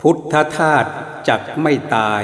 พุทธทาสจักไม่ตาย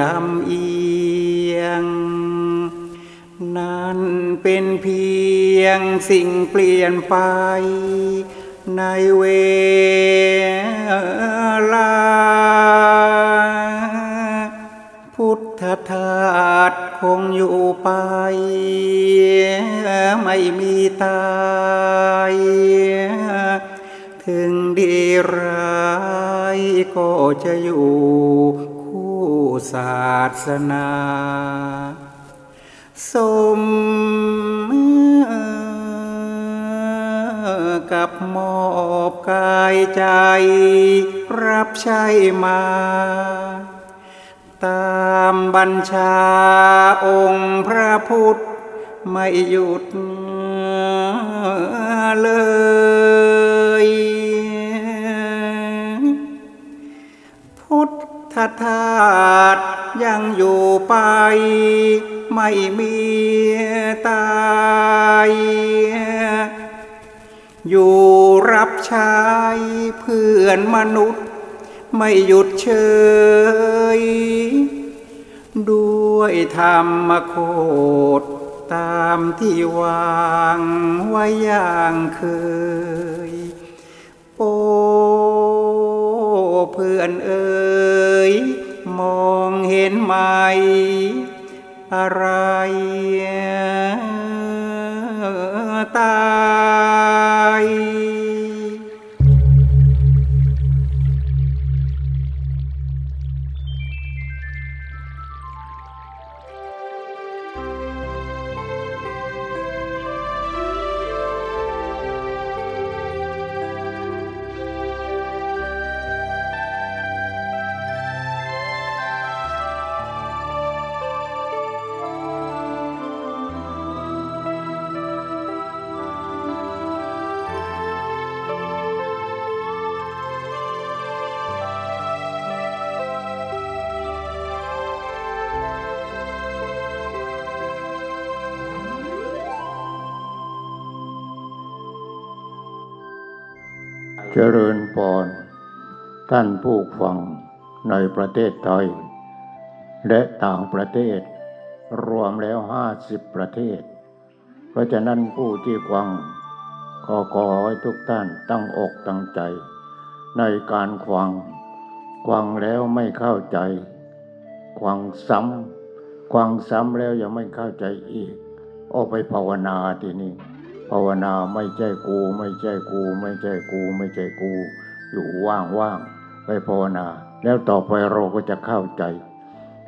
ลำเอียง นั่นเป็นเพียงสิ่งเปลี่ยนไป ในเวลา พุทธทาสคงอยู่ไป ไม่มีตายถึงดีร้ายก็จะอยู่ ศาสนาสมกับมอบกายใจ รับใช้มา ตามบัญชาองค์พระพุทธ ไม่หยุดเลย ทธทาสยังอยู่ไป ไม่มีตาย อยู่รับใช้เพื่อนมนุษย์ ไม่หยุดเฉยด้วยธรรมโคดตามที่วางไว้อย่างเคยโอ เพื่อนเอ๋ยมองเห็นไหม อะไรตาย เจริญพรท่านผู้ฟังในประเทศไทย และต่างประเทศ รวมแล้วห้าสิบประเทศ เพราะฉะนั้นผู้ที่ฟังขอขอให้ทุกท่านตั้งอกตั้งใจ ในการฟังฟังแล้วไม่เข้าใจฟังซ้ำฟังซ้ำแล้วยังไม่เข้าใจอีกเอาไปภาวนาทีนี้ ภาวนาไม่ใช่กู ไม่ใช่กู ไม่ใช่กู ไม่ใช่กู อยู่ว่างๆไปภาวนา แล้วต่อไปเราก็จะเข้าใจ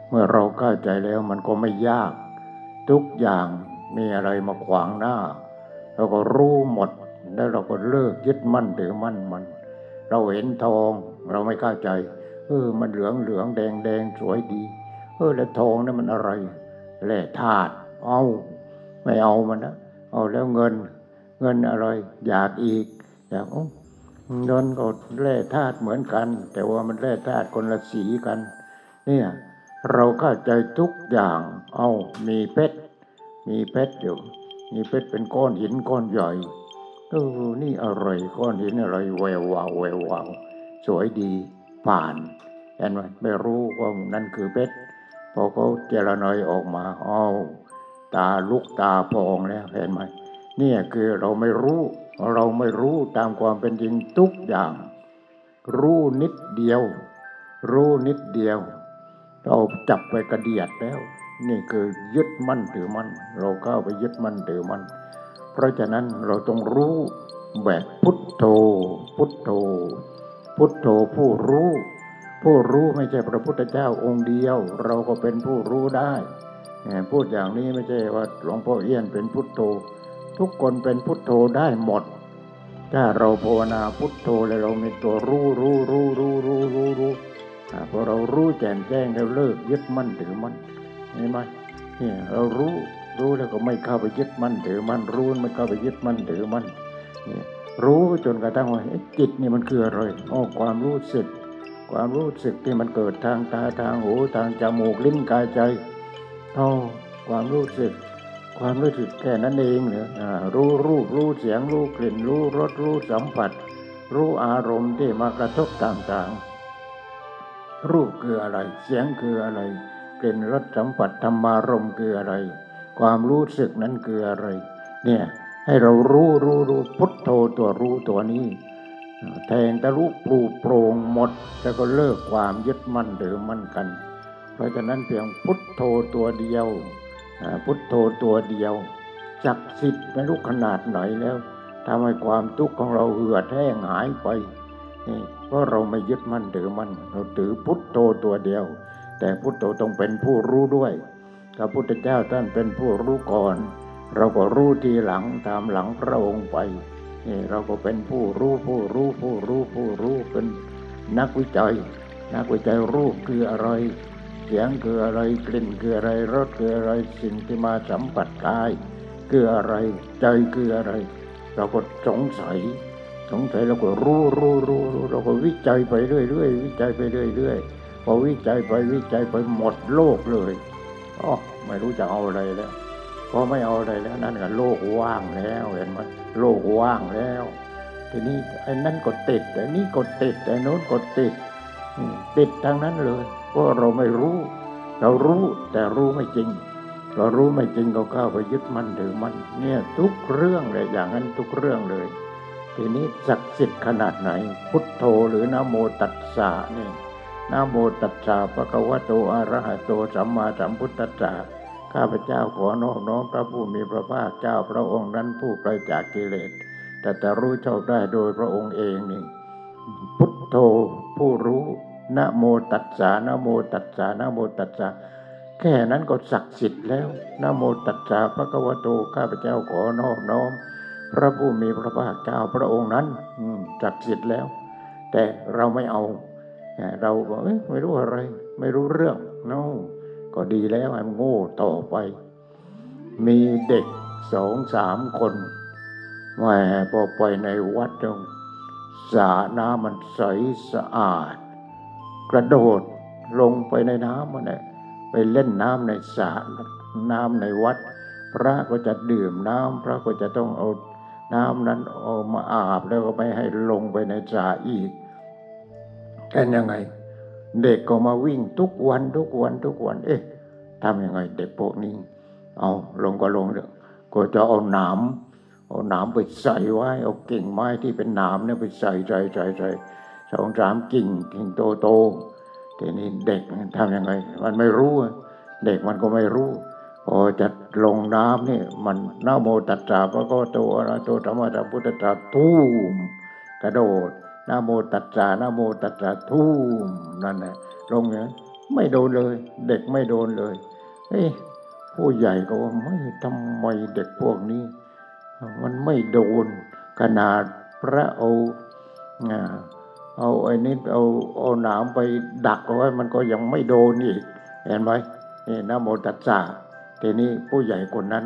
เมื่อเราเข้าใจแล้วมันก็ไม่ยาก ทุกอย่างมีอะไรมาขวางหน้า เราก็รู้หมด แล้วเราก็เลิกยึดมั่นถือมั่นมัน เราเห็นทองเราไม่เข้าใจเออมันเหลืองเหลืองแดงแดงสวยดี เออแล้วทองนั่นมันอะไรแร่ธาตุเอา ไม่เอามันนะ เอาแล้วเงิน เงินอะไรอยากอีก อยากเงินก็แร่ธาตุเหมือนกัน แต่ว่ามันแร่ธาตุคนละสีกัน เนี่ย เราเข้าใจทุกอย่าง เอามีเพชรมีเพชรอยู่ มีเพชรเป็นก้อนหินก้อนใหญ่เออนี่อะไรก้อนหินอะไรแวววาวแวววาวสวยดีผ่านเห็นไหมไม่รู้ว่านั่นคือเพชรพอเขาเจรนอยออกมาเอา ตาลุกตาพองแล้วเห็นไหมนี่คือเราไม่รู้เราไม่รู้ตามความเป็นจริงทุกอย่าง รู้นิดเดียว รู้นิดเดียว เราจับไปกระเดียดแล้ว นี่คือยึดมั่นถือมั่นเราเข้าไปยึดมั่นถือมั่นเพราะฉะนั้นเราต้องรู้แบบพุทโธ พุทโธ พุทโธผู้รู้ ผู้รู้ไม่ใช่พระพุทธเจ้าองค์เดียว เราก็เป็นผู้รู้ได้ พูดอย่างนี้ไม่ใช่ว่าหลวงพ่อเอี้ยนเป็นพุทโธ ทุกคนเป็นพุทโธได้หมด ถ้าเราภาวนาพุทโธแล้วเรามีตัวรู้รู้รู้รู้รู้รู้รู้พอเรารู้แจ่มแจ้งแล้วเลิกยึดมั่นถือมั่นเห็นไหมเนี่ยเรารู้รู้แล้วก็ไม่เข้าไปยึดมั่นถือมั่นรู้ไม่เข้าไปยึดมั่นถือมั่นเนี่ยรู้จนกระทั่งว่าเอ๊ะจิตนี่มันคืออะไรอ๋อความรู้สึก ความรู้สึกที่มันเกิดทางตาทางหูทางจมูกลิ้นกายใจ อ๋อความรู้สึก ความรู้สึกแค่นั้นเองเหรออรู้รูปรู้เสียงรู้กลิ่น รู้รสรู้สัมผัส รู้อารมณ์ที่มากระทบต่างๆ รูปคืออะไร เสียงคืออะไร กลิ่นรสสัมผัสธรรมารมณ์คืออะไร ความรู้สึกนั้นคืออะไร เนี่ยให้เรารู้รู้รู้พุทโธตัวรู้ตัวนี้แทงตะลุปลูโปรงหมด แล้วก็เลิกความยึดมั่นถือมั่นกัน เพราะฉะนั้นเพียงพุทโธตัวเดียว พุทโธตัวเดียว จักสิทธิ์ไม่รู้ขนาดไหนแล้วทำให้ความทุกข์ของเราเหือดแห้งหายไปนี่เพราะเราไม่ยึดมั่นถือมั่นเราถือพุทโธตัวเดียว แต่พุทโธต้องเป็นผู้รู้ด้วยพระพุทธเจ้าท่านเป็นผู้รู้ก่อน เราก็รู้ทีหลังตามหลังพระองค์ไปนี่เราก็เป็นผู้รู้ผู้รู้ผู้รู้ผู้รู้เป็นนักวิจัย นักวิจัยรูปคืออะไร เสียงคืออะไรกลิ่นคืออะไรรสคืออะไรสิ่งที่มาสัมผัสกาย คืออะไรใจคืออะไร เราก็สงสัย สงสัยเราก็รู้รู้รู้รู้เราก็วิจัยไปเรื่อยเรื่อยวิจัยไปเรื่อยเรื่อยพอวิจัยไปวิจัยไปหมดโลกเลยอ๋อไม่รู้จะเอาอะไรแล้วพอไม่เอาอะไรแล้วนั่นก็โลกว่างแล้วเห็นไหมโลกว่างแล้ว ทีนี้ไอ้นั่นก็ติดไอ้นี่ก็ติดไอ้โน้นก็ติด ติดทางนั้นเลยเพราะเราไม่รู้ เรารู้แต่รู้ไม่จริงเรารู้ไม่จริงก็เข้าไปยึดมั่นถือมั่นเนี่ยทุกเรื่องเลยอย่างนั้นทุกเรื่องเลย ทีนี้ศักดิ์สิทธิ์ขนาดไหน พุทโธหรือนโมตัสสะนี่นโมตัสสะภะคะวะโตอะระหะโตสัมมาสัมพุทธัสสะข้าพเจ้าขอนอบน้อมพระผู้มีพระภาคเจ้าพระองค์นั้นผู้ไกลจากกิเลสแต่จะรู้ชอบได้โดยพระองค์เองนี่พุทโธผู้รู้ นะโมตัสสะนะโมตัสสะนะโมตัสสะแค่นั้นก็ศักดิ์สิทธิ์แล้วนะโมตัสสะพระกวโตข้าพเจ้าขอนอบน้อม พระผู้มีพระภาคเจ้าพระองค์นั้นศักดิ์สิทธิ์แล้ว แต่เราไม่เอา เราบอกไม่รู้อะไร ไม่รู้เรื่องโน้ก็ดีแล้วให้โง่ต่อไป มีเด็กสองสามคนแหมพอไปในวัดตรงสระน้ำมันใสสะอาด กระโดดลงไปในน้ำมันเนี่ยไปเล่นน้ำในสระน้ำในวัด พระก็จะดื่มน้ำพระก็จะต้องเอาน้ำนั้นเอามาอาบแล้วก็ไม่ให้ลงไปในสระอีกเป็นยังไง เด็กก็มาวิ่งทุกวันทุกวันทุกวัน เอ๊ะทำยังไงเด็กพวกนี้ เอาลงก็ลงเถอะก็จะเอาหนามเอาหนามไปใส่ไว้ เอากิ่งไม้ที่เป็นหนามเนี่ยไปใส่ใส่ใส่ใส่ส สองสามกิ่งกิ่งโตโตทีนี้เด็กทำยังไง มันไม่รู้อะเด็กมันก็ไม่รู้พอจะลงน้ำนี่มันนะโมตัสสะพระก็โตอะระโตสัมมาสัมพุทธัสสะทูมกระโดดนะโมตัสสะนะโมตัสสะทูมนั่นแหละลงอย่างนั้นไม่โดนเลย เด็กไม่โดนเลยเอ๊ะผู้ใหญ่ก็ว่าไม่ทำไมเด็กพวกนี้ มันไม่โดนขนาดพระเอาอ่า เอาไอ้นี้เอาเอาหนามไปดักเอาไว้มันก็ยังไม่โดนอีกเห็นไหมนี่นะโมตัสสะทีนี้ผู้ใหญ่คนนั้น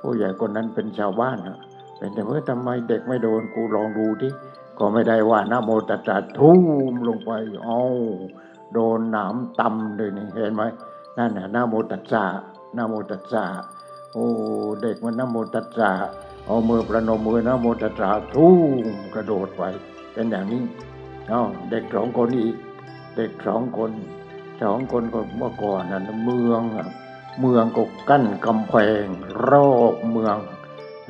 ผู้ใหญ่คนนั้นเป็นชาวบ้านอะเป็นแต่เมื่อทำไมเด็กไม่โดนกูลองดูดิก็ไม่ได้ว่านะโมตัสสะทุ่มลงไปเอาโดนหนามตำเลยนี่เห็นไหมนั่นน่ะนะโมตัสสะนะโมตัสสะโอ้เด็กมันนะโมตัสสะเอามือประนมมือนะโมตัสสะทุ่มกระโดดไปเป็นอย่างนี้ เอาเด็กสองคนอีก เด็กสองคนสองคนก็เมื่อก่อนนั้นเมืองเมืองก็กั้นกำแพงรอบเมือง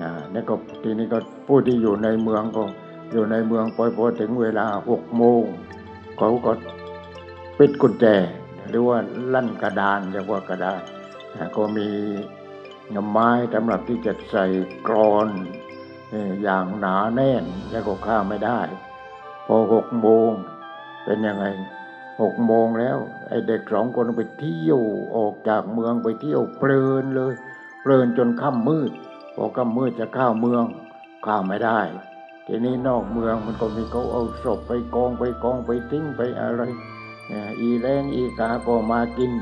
อ่านี่ก็ทีนี้ก็ผู้ที่อยู่ในเมืองก็อยู่ในเมืองพอพอถึงเวลาหกโมงเขาก็ปิดกุญแจหรือว่าลั่นกระดานเรียกว่ากระดานอ่าก็มีไม้สำหรับที่จะใส่กรอนอย่างหนาแน่นแล้วก็ข้าไม่ได้ พอหกโมงเป็นยังไงหกโมงแล้ว ไอ้เด็กสองคนไปเที่ยวออกจากเมืองไปเที่ยวเพลินเลยเพลินจนค่ำมืดพอค่ำมืดจะเข้าเมืองเข้าไม่ได้ ทีนี้นอกเมืองมันก็มีเขาเอาศพไปกองไปกองไปทิ้งไปอะไรเนี่ยอีแรงอีกาก็มากิน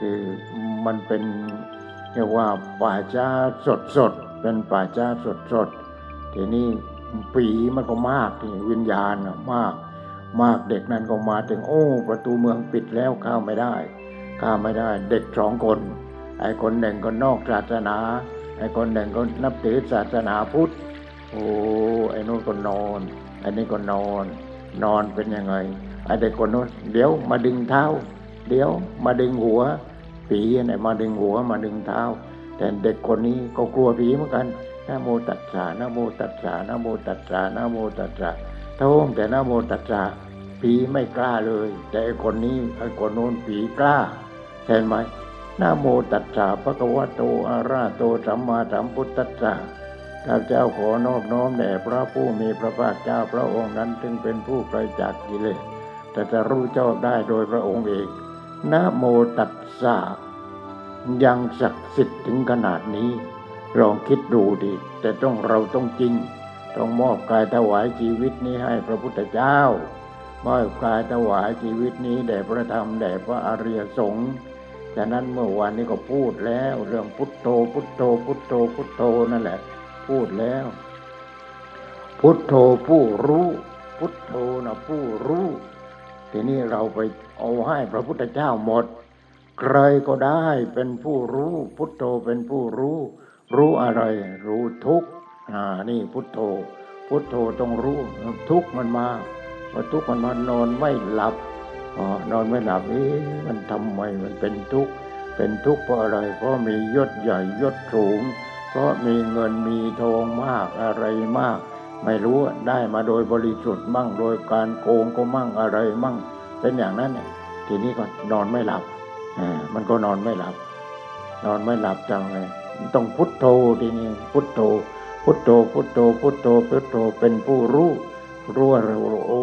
คือมันเป็นเรียกว่าป่าช้าสดสดเป็นป่าช้าสดสดทีนี้ ปีมันก็มากที่วิญญาณน่ะมาก มากเด็กนั้นก็มาถึงโอ้ ประตูเมืองปิดแล้วข้าไม่ได้ข้าไม่ได้ เด็กสองคน ไอ้คนหนึ่งก็นอกศาสนา ไอ้คนหนึ่งก็นับถือศาสนาพุทธโอ้ไอ้นู้นก็นอนไอ้นี่ก็นอน นอนเป็นยังไงไอ้เด็กคนนู้นเดี๋ยวมาดึงเท้า เดี๋ยวมาดึงหัว ผีเนี่ยมาดึงหัวมาดึงเท้า แต่เด็กคนนี้ก็กลัวผีเหมือนกัน นะโมตัสสะนะโมตัสสะนะโมตัสสะนะโมตัสสะท้องแต่นะโมตัสสะผีไม่กล้าเลย แต่คนนี้ไอ้คนโน้นผีกล้าเห็นไหมนะโมตัสสะพระกวะโตอะระหะโตสัมมาสัมพุทธัสสะข้าเจ้าขอนอบน้อมแด่พระผู้มีพระภาคเจ้าพระองค์นั้นจึงเป็นผู้ไกลจากกิเลสแต่จะรู้ชอบได้โดยพระองค์เองนะโมตัสสะยังศักดิ์สิทธิ์ถึงขนาดนี้ ลองคิดดูดิแต่ต้องเราต้องจริง ต้องมอบกายถวายชีวิตนี้ให้พระพุทธเจ้ามอบกายถวายชีวิตนี้แด่พระธรรมแด่พระอริยสงฆ์ฉะนั้นเมื่อวานนี้ก็พูดแล้ว เรื่องพุทโธ พุทโธ พุทโธ พุทโธนั่นแหละ พูดแล้ว พุทโธผู้รู้ พุทโธนะผู้รู้ ทีนี้เราไปเอาให้พระพุทธเจ้าหมด ใครก็ได้เป็นผู้รู้ พุทโธเป็นผู้รู้ รู้อะไร รู้ทุกข์อ่านี่พุทโธ พุทโธต้องรู้ทุกข์มันมาพอทุกข์มันมานอนไม่หลับอ๋อนอนไม่หลับเอ๊ะมันทำไมมันเป็นทุกข์เป็นทุกข์เพราะอะไรเพราะมียศใหญ่ยศสูง เพราะมีเงินมีทองมากอะไรมาก ไม่รู้ได้มาโดยบริสุทธิ์มั่งโดยการโกงก็มั่งอะไรมั่ง เป็นอย่างนั้นเนี่ยทีนี้ก็นอนไม่หลับอ่ามันก็นอนไม่หลับ นอนไม่หลับจังเลย ต้องพุทโธทีนี้พุทโธ พุทโธ พุทโธ พุทโธ พุทโธ เป็นผู้รู้รู้ว่าเราโอ้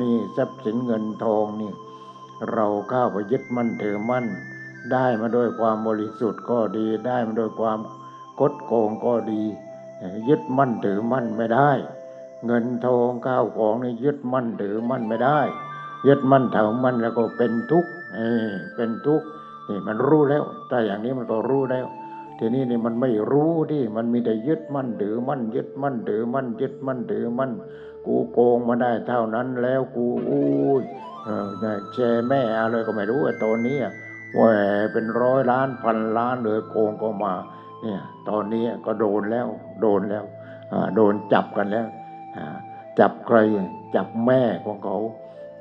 นี่ทรัพย์สินเงินทองนี่ เราเข้าไปยึดมั่นถือมั่น ได้มาโดยความบริสุทธิ์ก็ดี ได้มาโดยความกดโกงก็ดี ยึดมั่นถือมั่นไม่ได้ เงินทองข้าวของนี่ยึดมั่นถือมั่นไม่ได้ ยึดมั่นถือมั่นแล้วก็เป็นทุกข์เออเป็นทุกข์นี่มันรู้แล้วแต่อย่างนี้มันก็รู้แล้ว ทีนี้นี่มันไม่รู้ที่มันมีแต่ยึดมั่นถือมั่นยึดมั่นถือมั่นยึดมั่นถือมั่นกูโกงมาได้เท่านั้นแล้วกูอู้ยเออแชร์แม่อะไรก็ไม่รู้ไอ้ตัวนี้อะแหวเป็นร้อยล้านพันล้านเลยโกงก็มา เนี่ยตอนนี้ก็โดนแล้ว โดนแล้วโดนจับกันแล้วจับใครจับแม่ของเขา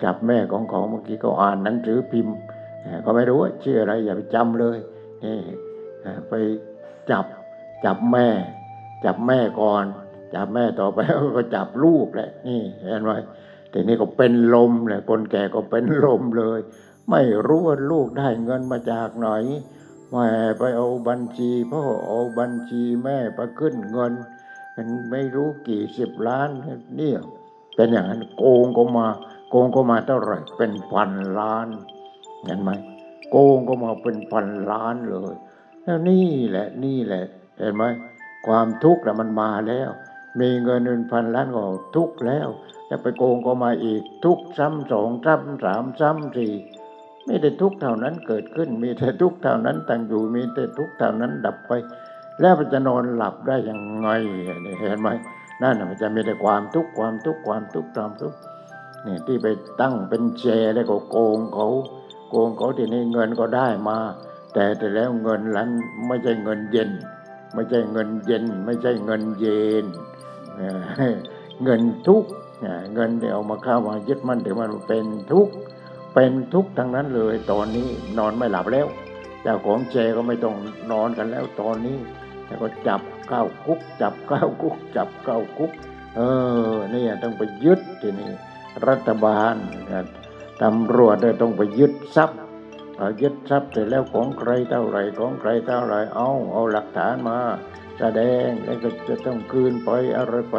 จับแม่ของเขาเมื่อกี้เขาอ่านหนังสือพิมพ์อ่าก็ไม่รู้ว่าชื่ออะไรอย่าไปจำเลยนี่ ไปจับจับแม่ จับแม่ก่อน จับแม่ต่อไปก็จับลูกแหละนี่เห็นไหมทีนี้ก็เป็นลมเลยคนแก่ก็เป็นลมเลย ไม่รู้ว่าลูกได้เงินมาจากไหนแม่ไปเอาบัญชีพ่อเอาบัญชีแม่ไปขึ้นเงินเป็นไม่รู้กี่สิบล้านเนี่ยเป็นอย่างนั้นโกงก็มา โกงก็มาเท่าไหร่เป็นพันล้านเห็นไหมโกงก็มาเป็นพันล้านเลย แล้วนี่แหละนี่แหละ เห็นไหมความทุกข์น่ะมันมาแล้ว มีเงินเป็นพันล้านก็ทุกข์แล้วจะไปโกงก็มาอีกทุกซ้ำสองซ้ำสามซ้ำสี่ไมีแต่ทุกข์เท่านั้นเกิดขึ้น มีแต่ทุกข์เท่านั้นตั้งอยู่มีแต่ทุกข์เท่านั้นดับไป แล้วมันจะนอนหลับได้ยังไงเห็นไหมนั่นนะมันจะมีแต่ความทุกข์ความทุกข์ความทุกข์ความทุกข์เนี่ยที่ไปตั้งเป็นแชร์แล้วก็โกงเขา โกงเขาทีนี้เงินก็ได้มา แต่แต่แล้วเงินนั้นไม่ใช่เงินเย็น ไม่ใช่เงินเย็น ไม่ใช่เงินเย็นเงินทุกเงินที่เอามาข้ามายึดมั่นถือมันเป็นทุกเป็นทุกทั้งนั้นเลยตอนนี้นอนไม่หลับแล้วเจ้าของแชร์ก็ไม่ต้องนอนกันแล้วตอนนี้แล้วก็จับเข้าคุก จับเข้าคุก จับเข้าคุก เออเนี่ยต้องไปยึดทีนี้รัฐบาลตำรวจเนี่ยต้องไปยึดทรัพย์ ยึดทรัพย์เสร็จแล้วของใครเท่าไรของใครเท่าไรเอาเอาหลักฐานมา แสดงแล้วก็จะต้องคืนไปอะไรไป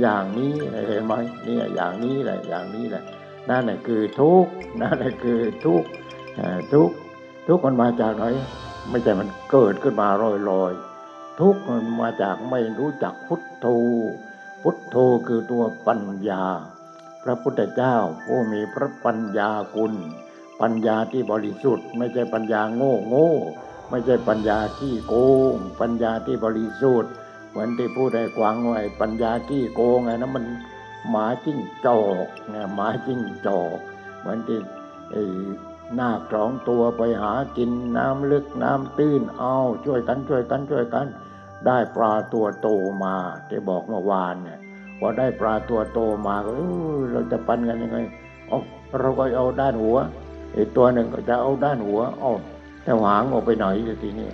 อย่างนี้เห็นไหมเนี่ยอย่างนี้แหละอย่างนี้แหละนั่นแหละคือทุกนั่นแหละคือทุกทุกทุกมันมาจากไหนไม่ใช่มันเกิดขึ้นมาลอยลอยทุกมันมาจากไม่รู้จักพุทโธพุทโธคือตัวปัญญา พระพุทธเจ้าผู้มีพระปัญญาคุณ ปัญญาที่บริสุทธิ์ ไม่ใช่ปัญญาโง่โง่ ไม่ใช่ปัญญาขี้โกง ปัญญาที่บริสุทธิ์เหมือนที่พูดให้กวางไว้ปัญญาขี้โกงไงนะมันหมาจิ้งจอกไงหมาจิ้งจอก เหมือนที่ไอ้นาคสองตัวไปหากินน้ำลึกน้ำตื้นเอาช่วยกันช่วยกันช่วยกัน ได้ปลาตัวโตมาที่บอกเมื่อวานเนี่ยพอได้ปลาตัวโตมาก็เออเราจะปันกันยังไงเอาเราก็เอาด้านหัว อีกตัวหนึ่งก็จะเอาด้านหัวเอาแต่หางออกไปหน่อยทีนี้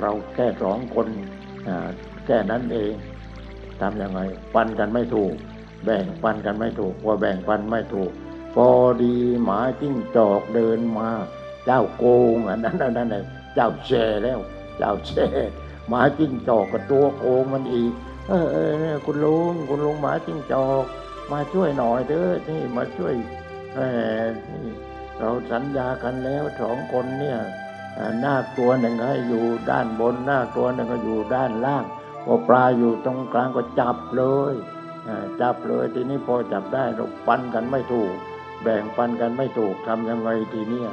เราแค่สองคนแค่นั้นเองทำยังไง ปันกันไม่ถูก แบ่งปันกันไม่ถูกพอแบ่งปันไม่ถูก พอดีหมาจิ้งจอกเดินมา เจ้าโกงอันนั้นอันนั้นเลยเจ้าแช่แล้ว เจ้าแช่หมาจิ้งจอกกับตัวโกงมันอีก เออเออคุณลุงคุณลุงหมาจิ้งจอก มาช่วยหน่อยเถอะนี่มาช่วยแหมนี่ เราสัญญากันแล้วสองคนเนี่ยอ่านาตัวหนึ่งให้อยู่ด้านบนหน้าตัวหนึ่งก็อยู่ด้านล่างพอปลาอยู่ตรงกลางก็จับเลยจับเลยทีนี้พอจับได้เราปันกันไม่ถูก แบ่งปันกันไม่ถูกทำยังไงทีเนี้ย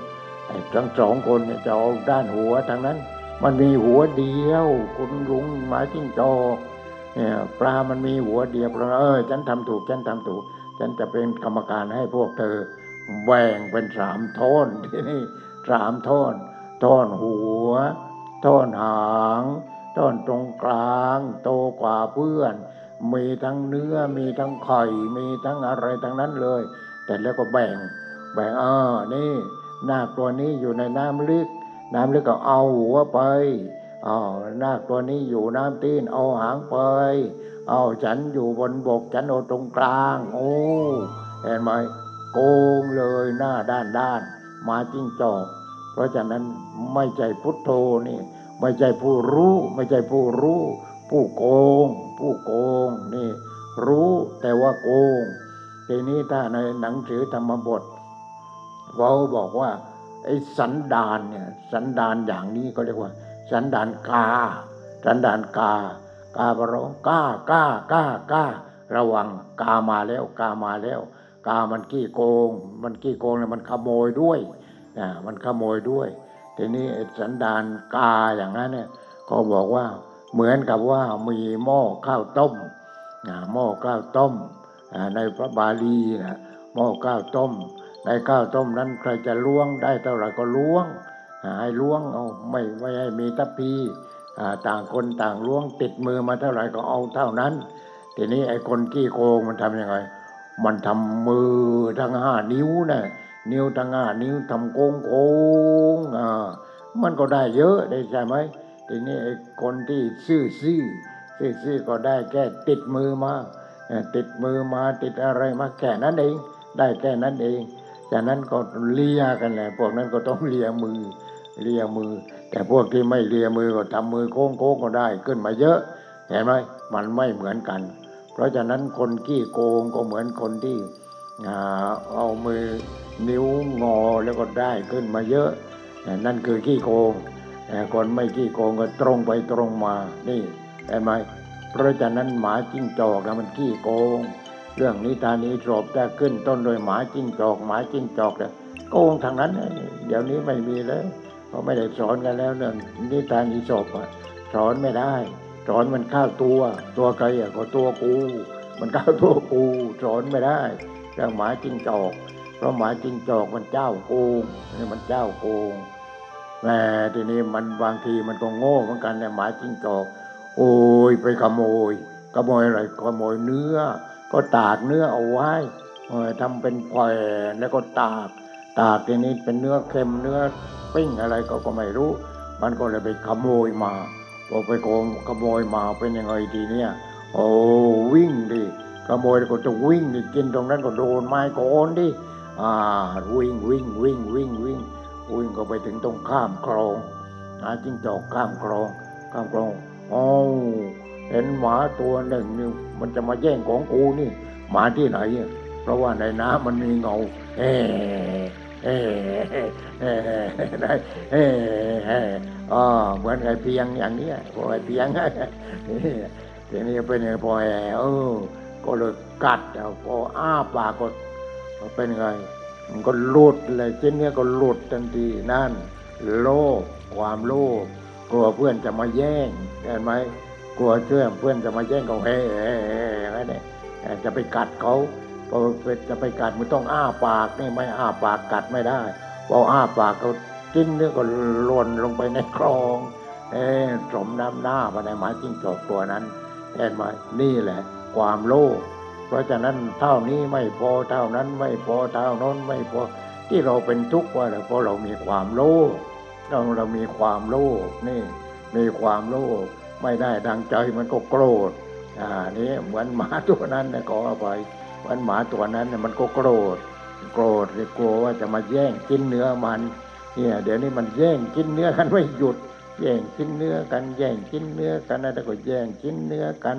ไอ้ทั้งสองคนเนี่ยจะเอาด้านหัวทางนั้น มันมีหัวเดียว คุณลุงหมาจิ้งจอกเนี่ยปลามันมีหัวเดียวปลาเออฉันทำถูกฉันทำถูก ฉันจะเป็นกรรมการให้พวกเธอ แบ่งเป็นสามท่อนที่นี่สามท่อนท่อนหัวท่อนหางท่อนตรงกลางโตกว่าเพื่อน มีทั้งเนื้อมีทั้งไข่มีทั้งอะไรทั้งนั้นเลย แต่แล้วก็แบ่ง แบ่งอ่านี่นาคตัวนี้อยู่ในน้ำลึก น้ำลึกก็เอาหัวไปเอานาคตัวนี้อยู่น้ำตื้นเอาหางไป เอาฉันอยู่บนบกฉันเอาตรงกลาง โอ้เห็นไหม งเลยหน้าด้านด้านมาจิ้งจอก เพราะฉะนั้นไม่ใช่พุทโธนี่ไม่ใช่ผู้รู้ ไม่ใช่ผู้รู้ ผู้โกง ผู้โกงนี่รู้แต่ว่าโกง ทีนี้ถ้าในหนังสือธรรมบทเขาบอกว่าไอ้สันดานเนี่ยสันดานอย่างนี้ก็เรียกว่า สันดานกา สันดานกากาบร้องกากากาการะวังกามาแล้วกามาแล้ว กามันขี้โกง มันขี้โกงแล้วมันขโมยด้วยนะมันขโมยด้วย ทีนี้สันดานกาอย่างนั้นเนี่ยก็บอกว่าเหมือนกับว่ามีหม้อข้าวต้มนะหม้อข้าวต้มอ่าในพระบาลีนะหม้อข้าวต้ม ในข้าวต้มนั้นใครจะล้วงได้เท่าไหร่ก็ล้วงให้ล้วงเอาไม่ไม่ให้มีทัพพีอ่าต่างคนต่างล้วงติดมือมาเท่าไหร่ก็เอาเท่านั้น ทีนี้ไอ้คนขี้โกงมันทำยังไง มันทำมือทั้งห้านิ้วนะนิ้วทั้งห้านิ้วทำโกงโกงอ่ามันก็ได้เยอะได้ใช่ไหมทีนี้ไอ้คนที่ซื่อซื่อซื่อซื่อก็ได้แค่ติดมือมาติดมือมาติดอะไรมาแค่นั้นเอง ได้แค่นั้นเองจากนั้นก็เลียกันแหละพวกนั้นก็ต้องเลียมือเลียมือ แต่พวกที่ไม่เลียมือก็ทำมือโค้งโค้งก็ได้ขึ้นมาเยอะ เห็นไหมมันไม่เหมือนกัน เพราะฉะนั้นคนขี้โกงก็เหมือนคนที่เอามือนิ้วงอแล้วก็ได้ขึ้นมาเยอะ นั่นคือขี้โกงแต่คนไม่ขี้โกงก็ตรงไปตรงมา นี่เห็นไหมเพราะฉะนั้นหมาจิ้งจอกนะมันขี้โกง เรื่องนิทานนี้จบแต่ขึ้นต้นโดยหมาจิ้งจอกหมาจิ้งจอกเนี่ยโกงทางนั้น เดี๋ยวนี้ไม่มีแล้วเขาไม่ได้สอนกันแล้วเรื่องนิทานอีสบสอนไม่ได้ สอนมันเข้าตัว ตัวใครอะก็ตัวกู มันเข้าตัวกูสอนไม่ได้เรื่องหมาจิ้งจอก เพราะหมาจิ้งจอกมันเจ้าโกงนี่มันเจ้าโกงแหมทีนี้มันบางทีมันก็โง่เหมือนกันเนี่ยหมาจิ้งจอก โอ้ยไปขโมยขโมยอะไรขโมยเนื้อ ก็ตากเนื้อเอาไว้เออทำเป็นแผ่นแล้วก็ตาก ตากทีนี้เป็นเนื้อเค็มเนื้อปิ้งอะไรก็ก็ไม่รู้ มันก็เลยไปขโมยมา พอไปโกงขโมยมาเป็นยังไงทีเนี้ยโอ้วิ่งดิขโมยก็จะวิ่งดิกินตรงนั้นก็โดนไม้โกนดิอ่าวิ่งวิ่งวิ่งวิ่งวิ่งวิ่งก็ไปถึงตรงข้ามคลองหาจิ้งจอกข้ามคลองข้ามคลองอ๋อเห็นหมาตัวหนึ่งนี่มันจะมาแย่งของกูนี่หมาที่ไหน เพราะว่าในน้ำมันมีเงาเอ๊ เอ๋อเหมือนไอ้เพียงอย่างเนี้ยพอไอ้เพียงทีนี้เป็นไงพอแอเออก็เลยกัดเอาพออ้าปากก็เป็นไงมันก็หลุดเลยเช่นนี้ก็หลุดทันทีนั่น โลภความโลภกลัวเพื่อนจะมาแย่งเห็นไหมกลัวเชื่อเพื่อนจะมาแย่งเขาเฮ้เฮ้เฮ้อย่างนั้นเนี่ยจะไปกัดเขา พอจะไปกัดมันต้องอ้าปากนี่ไม่อ้าปากกัดไม่ได้พออ้าปากเขาจิ้นเนื้อก็หล่นลงไปในคลอง เอ๊สมน้ำหน้าภายในหมาจิ้งจอกตัวนั้นเห็นไหมนี่แหละ ความโลภเพราะฉะนั้นเท่านี้ไม่พอเท่านั้นไม่พอเท่านั้นไม่พอที่เราเป็นทุกข์ว่าอะไรเพราะเรามีความโลภเราเรามีความโลภนี่ มีความโลภไม่ได้ดังใจมันก็โกรธอ่านี่เหมือนหมาตัวนั้นนะขออภัย เหมือนหมาตัวนั้นเนี่ยมันก็โกรธ โกรธเลยกลัวว่าจะมาแย่งกินเนื้อมัน เนี่ย เดี๋ยวนี้มันแย่งกินเนื้อกันไม่หยุด แย่งกินเนื้อกัน แย่งกินเนื้อกันแล้วก็แย่งกินเนื้อกัน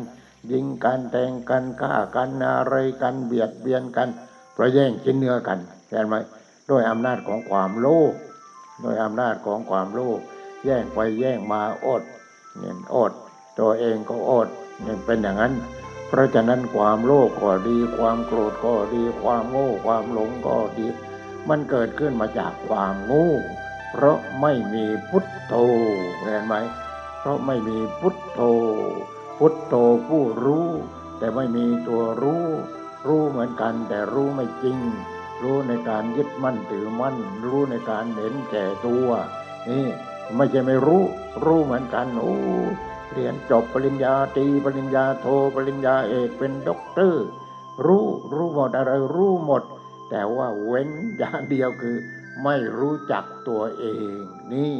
ยิงกันแทงกันฆ่ากันอะไรกันเบียดเบียนกันเพราะแย่งกินเนื้อกันเห็นไหมด้วยอำนาจของความโลภด้วยอำนาจของความโลภแย่งไปแย่งมาอดเนี่ยอด ตัวเองก็อดเนี่ยเป็นอย่างนั้น เพราะฉะนั้นความโลภก็ดี ความโกรธก็ดี ความโง่ความหลงก็ดี มันเกิดขึ้นมาจากความโง่เพราะไม่มีพุทโธเห็นไหมเพราะไม่มีพุทโธ พุทโธผู้รู้ แต่ไม่มีตัวรู้ รู้เหมือนกันแต่รู้ไม่จริง รู้ในการยึดมั่นถือมั่น รู้ในการเห็นแก่ตัว นี่ไม่ใช่ไม่รู้ รู้เหมือนกันโอ้ เรียนจบปริญญาตรีปริญญาโทปริญญาเอกเป็นด็อกเตอร์ รู้รู้หมดอะไรรู้หมด แต่ว่าเว้นอย่างเดียวคือ ไม่รู้จักตัวเอง นี่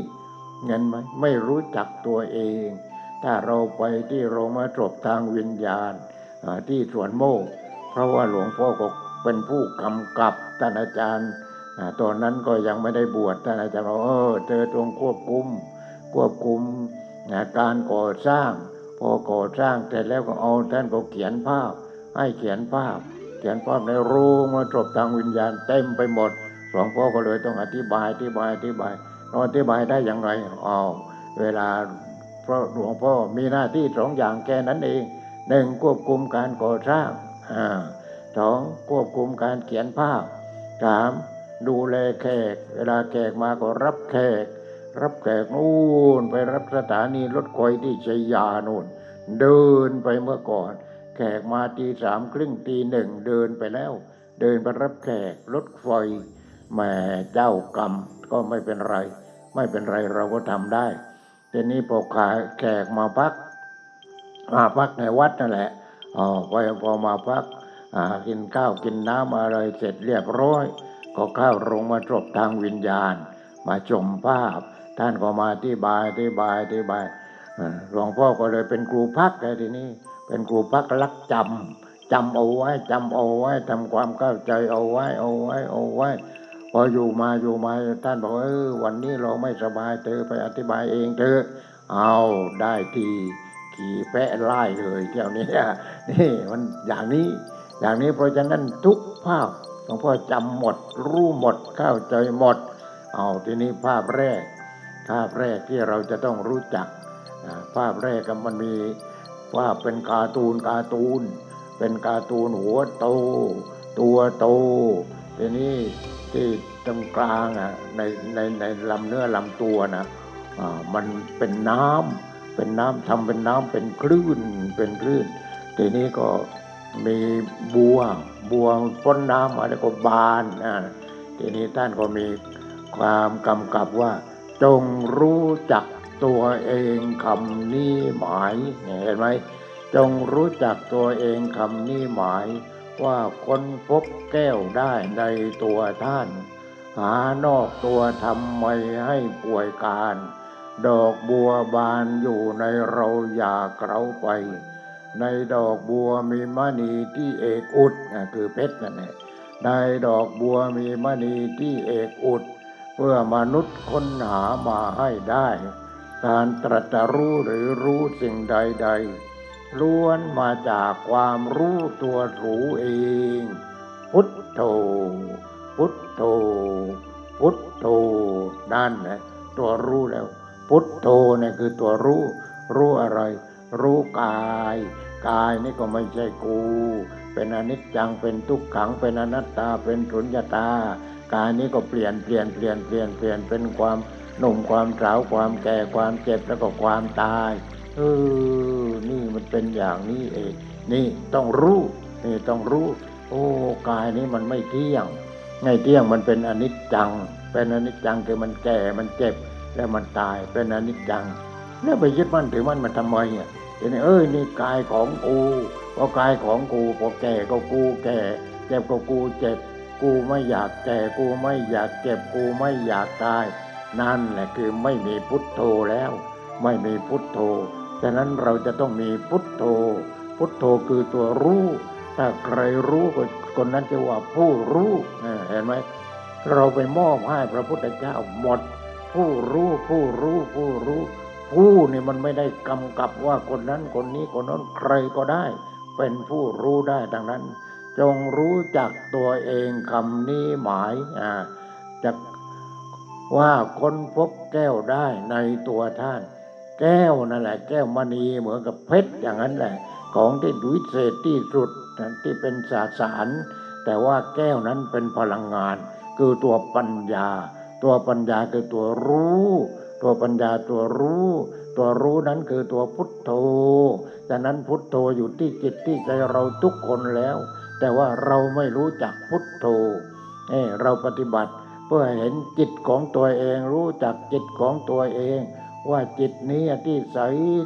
เงินไหมไม่รู้จักตัวเอง ถ้าเราไปที่โรงมาจบทางวิญญาณที่สวนโมก เพราะว่าหลวงพ่อก็เป็นผู้กำกับท่านอาจารย์ตอนนั้นก็ยังไม่ได้บวชท่านอาจารย์บอกเออเธอตรงควบคุม ควบคุม อ่าการก่อสร้าง พอก่อสร้างเสร็จแล้วก็เอาท่านก็เขียนภาพ ให้เขียนภาพ เขียนภาพในรงมาจบทางวิญญาณเต็มไปหมดหลวงพ่อก็เลยต้องอธิบายอธิบายอธิบายเราอธิบายได้อย่างไรอ๋อเวลาเพราะหลวงพ่อมีหน้าที่สองอย่างแค่นั้นเองหนึ่งควบคุมการก่อสร้างสองควบคุมการเขียนภาพสามดูแลแขก เวลาแขกมาก็รับแขก รับแขกนู่นไปรับสถานีรถไฟที่ชัยยานู่น เดินไปเมื่อก่อน แขกมาตีสามครึ่งตีหนึ่งเดินไปแล้ว เดินไปรับแขกรถไฟแหม่เจ้ากรรมก็ไม่เป็นไร ไม่เป็นไรเราก็ทำได้ทีนี้พอขาแขกมาพัก มาพักในวัดนั่นแหละอ๋อพอพอมาพักอ่ากินข้าวกินน้ำอะไรเสร็จเรียบร้อย ก็เข้าโรงมาจบทางวิญญาณ มาชมภาพ ท่านก็มาที่บายที่บายที่บายหลวงพ่อก็เลยเป็นครูพักเลยทีนี้ เป็นครูพักรักจำจำเอาไว้จำเอาไว้ทำความเข้าใจเอาไว้เอาไว้เอาไว้พออยู่มาอยู่มาท่านบอกเออวันนี้เราไม่สบายเธอไปอธิบายเองเธอเอาได้ทีขี่แปะไล่เลยเที่ยวนี้นี่มันอย่างนี้ อย่างนี้เพราะฉะนั้นทุกภาพหลวงพ่อจำหมด รู้หมดเข้าใจหมด เอาทีนี้ภาพแรก ภาพแรกที่เราจะต้องรู้จัก ภาพแรกก็มันมีว่าเป็นการ์ตูนการ์ตูน เป็นการ์ตูนหัวโต ตัวโตทีนี้ที่ตรงกลางอะในในในลำเนื้อลำตัวนะมันเป็นน้ำเป็นน้ำทำเป็นน้ำเป็นคลื่นเป็นคลื่นทีนี้ก็มีบัวบัวพ้นน้ำมาแล้วก็บานอ่าทีนี้ท่านก็มีความกำกับว่า จงรู้จักตัวเองคำนี้หมายเห็นไหมจงรู้จักตัวเองคำนี้หมาย ว่าคนพบแก้วได้ในตัวท่าน หานอกตัวทำไมให้ป่วยการ ดอกบัวบานอยู่ในเราอย่าเกลาไป ในดอกบัวมีมณีที่เอกอุดคือเพชรนั่นแหละในดอกบัวมีมณีที่เอกอุด เพื่อมนุษย์ค้นหามาให้ได้ การตรัสรู้หรือรู้สิ่งใด ๆ ล้วนมาจากความรู้ตัวรู้เอง พุทโธ พุทโธ พุทโธนั่นนะตัวรู้แล้ว พุทโธเนี่ยคือตัวรู้ รู้อะไร รู้กาย กายนี่ก็ไม่ใช่กู เป็นอนิจจังเป็นทุกขังเป็นอนัตตาเป็นสุญญตา กายนี้ก็เปลี่ยนเปลี่ยนเปลี่ยนเปลี่ยนเปลี่ยนเป็นความหนุ่มความสาวความแก่ความเจ็บแล้วก็ความตายเออนี่มันเป็นอย่างนี้เองนี่ต้องรู้นี่ต้องรู้ โอ้กายนี้มันไม่เที่ยงไม่เที่ยงมันเป็นอนิจจัง เป็นอนิจจังคือมันแก่มันเจ็บแล้วมันตายเป็นอนิจจังแล้วไปยึดมั่นถือมั่นมันทำไมอะเดี๋ยวนี้เอ้ยนี่กายของกูพอกายของกูพอแก่ก็กูแก่ เจ็บก็กูเจ็บ กูไม่อยากแก่กูไม่อยากเจ็บกูไม่อยากตาย นั่นแหละคือไม่มีพุทโธแล้ว ไม่มีพุทโธฉะนั้นเราจะต้องมีพุทโธ พุทโธคือตัวรู้ ถ้าใครรู้คนนั้นจะว่าผู้รู้เห็นไหมเราไปมอบให้พระพุทธเจ้าหมด ผู้รู้ผู้รู้ผู้รู้ ผู้นี่มันไม่ได้กำกับว่าคนนั้นคนนี้คนนั้นใครก็ได้ เป็นผู้รู้ได้ดังนั้น จงรู้จักตัวเองคำนี้หมายอ่าจะว่าคนพบแก้วได้ในตัวท่าน แก้วนั่นแหละ แก้วมณีเหมือนกับเพชรอย่างนั้นแหละ ของที่วิเศษที่สุดที่เป็นสาสารแต่ว่าแก้วนั้นเป็นพลังงาน คือตัวปัญญา ตัวปัญญาคือตัวรู้ ตัวปัญญาตัวรู้ ตัวรู้นั้นคือตัวพุทโธดังนั้นพุทโธอยู่ที่จิตที่ใจเราทุกคนแล้ว แต่ว่าเราไม่รู้จักพุทโธเอเราปฏิบัติเพื่อเห็นจิตของตัวเองรู้จักจิตของตัวเอง ว่าจิตนี้ที่ใส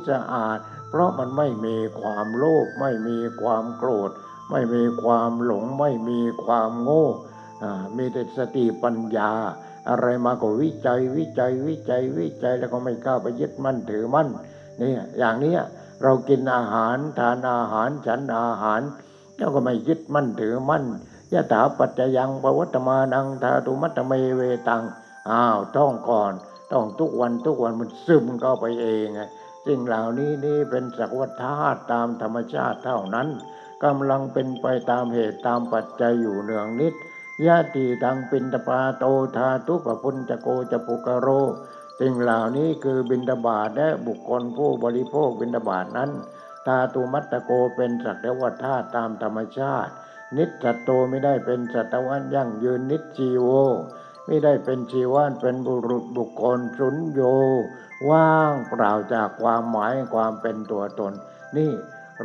สะอาด เพราะมันไม่มีความโลภไม่มีความโกรธ ไม่มีความหลงไม่มีความโง่มีแต่สติปัญญา อะไรมาก็วิจัยวิจัยวิจัยวิจัยแล้วก็ไม่กล้าไปยึดมั่นถือมั่นนี่อย่างนี้เรากินอาหารทานอาหารฉันอาหาร แล้วก็ไม่ยึดมั่นถือมั่นยะถาปัจจยังปวัตมานังธาตุมัตเมเวตังอ้าวต้องก่อนต้องทุกวันทุกวันมันซึมเข้าไปเองสิ่งเหล่านี้นี่เป็นสักวัฏาตุตามธรรมชาติเท่านั้นกำลังเป็นไปตามเหตุตามปัจจัยอยู่เนืองนิดญาติดังปินตปาโตธาตุปพุญจโกจปุกโรสิ่งเหล่านี้คือบินดาบาตและบุคคลผู้บริโภคบินดาบาตนั้น ธาตุมัตตโกเป็นสักแต่ว่าธาตุตามธรรมชาติ นิจัตโตไม่ได้เป็นสัตวันยั่งยืนนิจจีโวไม่ได้เป็นชีวานเป็นบุรุษบุคคลสุญโย ว่างเปล่าจากความหมายความเป็นตัวตน นี่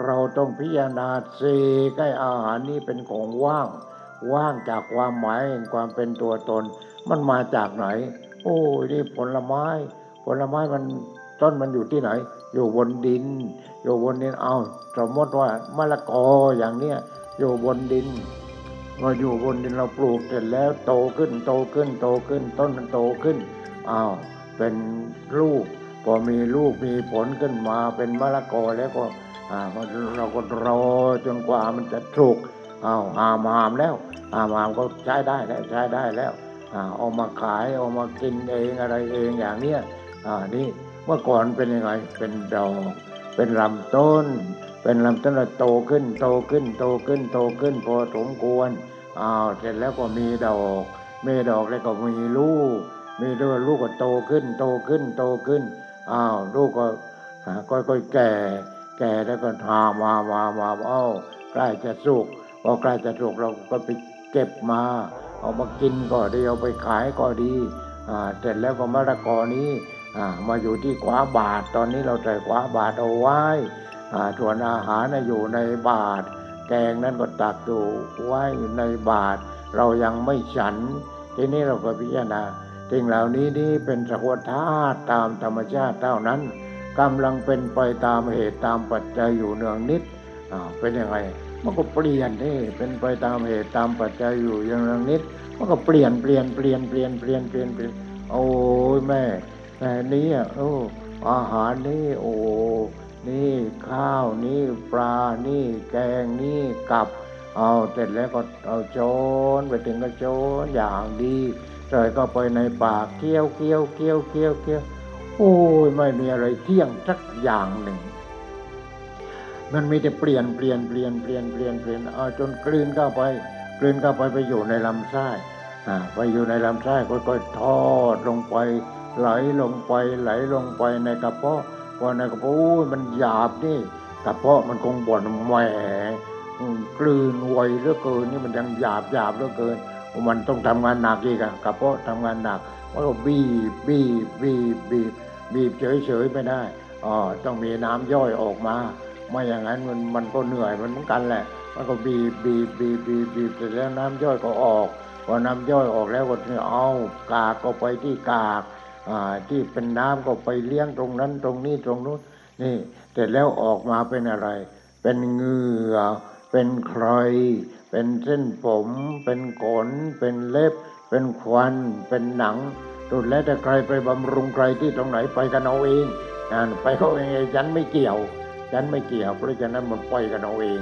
เราต้องพิจารณาสกให้อาหารนี้เป็นของว่าง ว่างจากความหมายความเป็นตัวตน มันมาจากไหน โอ้ยนี่ผลไม้ ผลไม้มันต้นมันอยู่ที่ไหน อยู่บนดิน อยู่บนดินเอาสมมติว่ามะละกออย่างเนี้ยอยู่บนดินเราอยู่บนดินเราปลูกเสร็จแล้วโตขึ้นโตขึ้นโตขึ้น ต้นมันโตขึ้นอ้าวเป็นลูกพอมีลูกมีผลขึ้นมาเป็นมะละกอแล้วก็อ่าเราก็รอจนกว่ามันจะถูกอ้าวหามหามแล้วหามหามก็ใช้ได้แล้วใช้ได้แล้วอ่าเอามาขายเอามากินเองอะไรเองอย่างเนี้ยอ่านี่ เมื่อก่อนเป็นยังไง เป็นดอก เป็นลำต้น เป็นลำต้นแล้วโตขึ้น โตขึ้น โตขึ้น โตขึ้นพอสมควรอ้าวเสร็จแล้วก็มีดอก มีดอกแล้วก็มีลูก มีด้วยลูกก็โตขึ้น โตขึ้น โตขึ้นอ้าวลูกก็ค่อยๆแก่ แก่แล้วก็หามามามาเอ้าใกล้จะสุกพอใกล้จะสุกเราก็ไปเก็บมา เอามากินก็ดีเอาไปขายก็ดีอ่าเสร็จแล้วก็มะละกอนี้ มาอยู่ที่ขวาบาท ตอนนี้เราใส่ขวาบาทเอาไว้อ่าส่วนอาหารนะอยู่ในบาท แกงนั้นก็ตักอยู่ไว้ในบาท เรายังไม่ฉัน ทีนี้เราก็พิจารณาสิ่งเหล่านี้นี่เป็นสกุลธาตุตามธรรมชาติเท่านั้นกำลังเป็นไปตามเหตุตามปัจจัยอยู่เนืองนิดเป็นยังไงมันก็เปลี่ยนนี่เป็นไปตามเหตุตามปัจจัยอยู่อย่างเนืองนิดมันก็เปลี่ยนเปลี่ยนเปลี่ยนเปลี่ยนเปลี่ยนเปลี่ยนเปลี่ยนโอ้ยแม่ แม่นี้อะโอ้อาหารนี่โอ้นี่ข้าวนี่ปลานี่แกงนี่กับเอาเสร็จแล้วก็เอาโจนไปถึงก็โจนอย่างดีใส่เข้าไปในปากเคี้ยวเคี้ยวเคี้ยวเคี้ยวเคี้ยวโอ้ยไม่มีอะไรเที่ยงสักอย่างหนึ่ง มันมีแต่เปลี่ยนเปลี่ยนเปลี่ยนเปลี่ยนเปลี่ยนเปลี่ยนเอาจนกลืนเข้าไปกลืนเข้าไปไปอยู่ในลำไส้อ่าไปอยู่ในลำไส้ค่อยๆทอดลงไป ไหลลงไปไหลลงไปในกระเพาะพอในกระเพาะอ้มันหยาบนี่กระเพาะมันคงบ่นแหมกลืนไวเหลือเกินนี่มันยังหยาบหยาบเหลือเกิน มันต้องทำงานหนักอีกอะกระเพาะทำงานหนักมันก็บีบบีบบีบบีบบีบเฉยเฉยๆไม่ได้อ๋อต้องมีน้ำย่อยออกมาไม่อย่างนั้นมันมันก็เหนื่อยมันเหมือนกันแหละ มันก็บีบบีบบีบบีบบีบเสร็จแล้วน้ำย่อยก็ออกพอน้ำย่อยออกแล้วก็เอากากก็ไปที่กาก ที่เป็นน้ำก็ไปเลี้ยงตรงนั้นตรงนี้ตรงนู้นนี่เสร็จแล้วออกมาเป็นอะไร เป็นเหงื่อ เป็นใคร เป็นเส้นผม เป็นขน เป็นเล็บ เป็นควัน เป็นหนังสุดแล้วแต่ใครไปบำรุงใครที่ตรงไหนไปกันเอาเองอ่าไปเขาเองฉันไม่เกี่ยว ฉันไม่เกี่ยว เพราะฉะนั้นมันปล่อยกันเอาเอง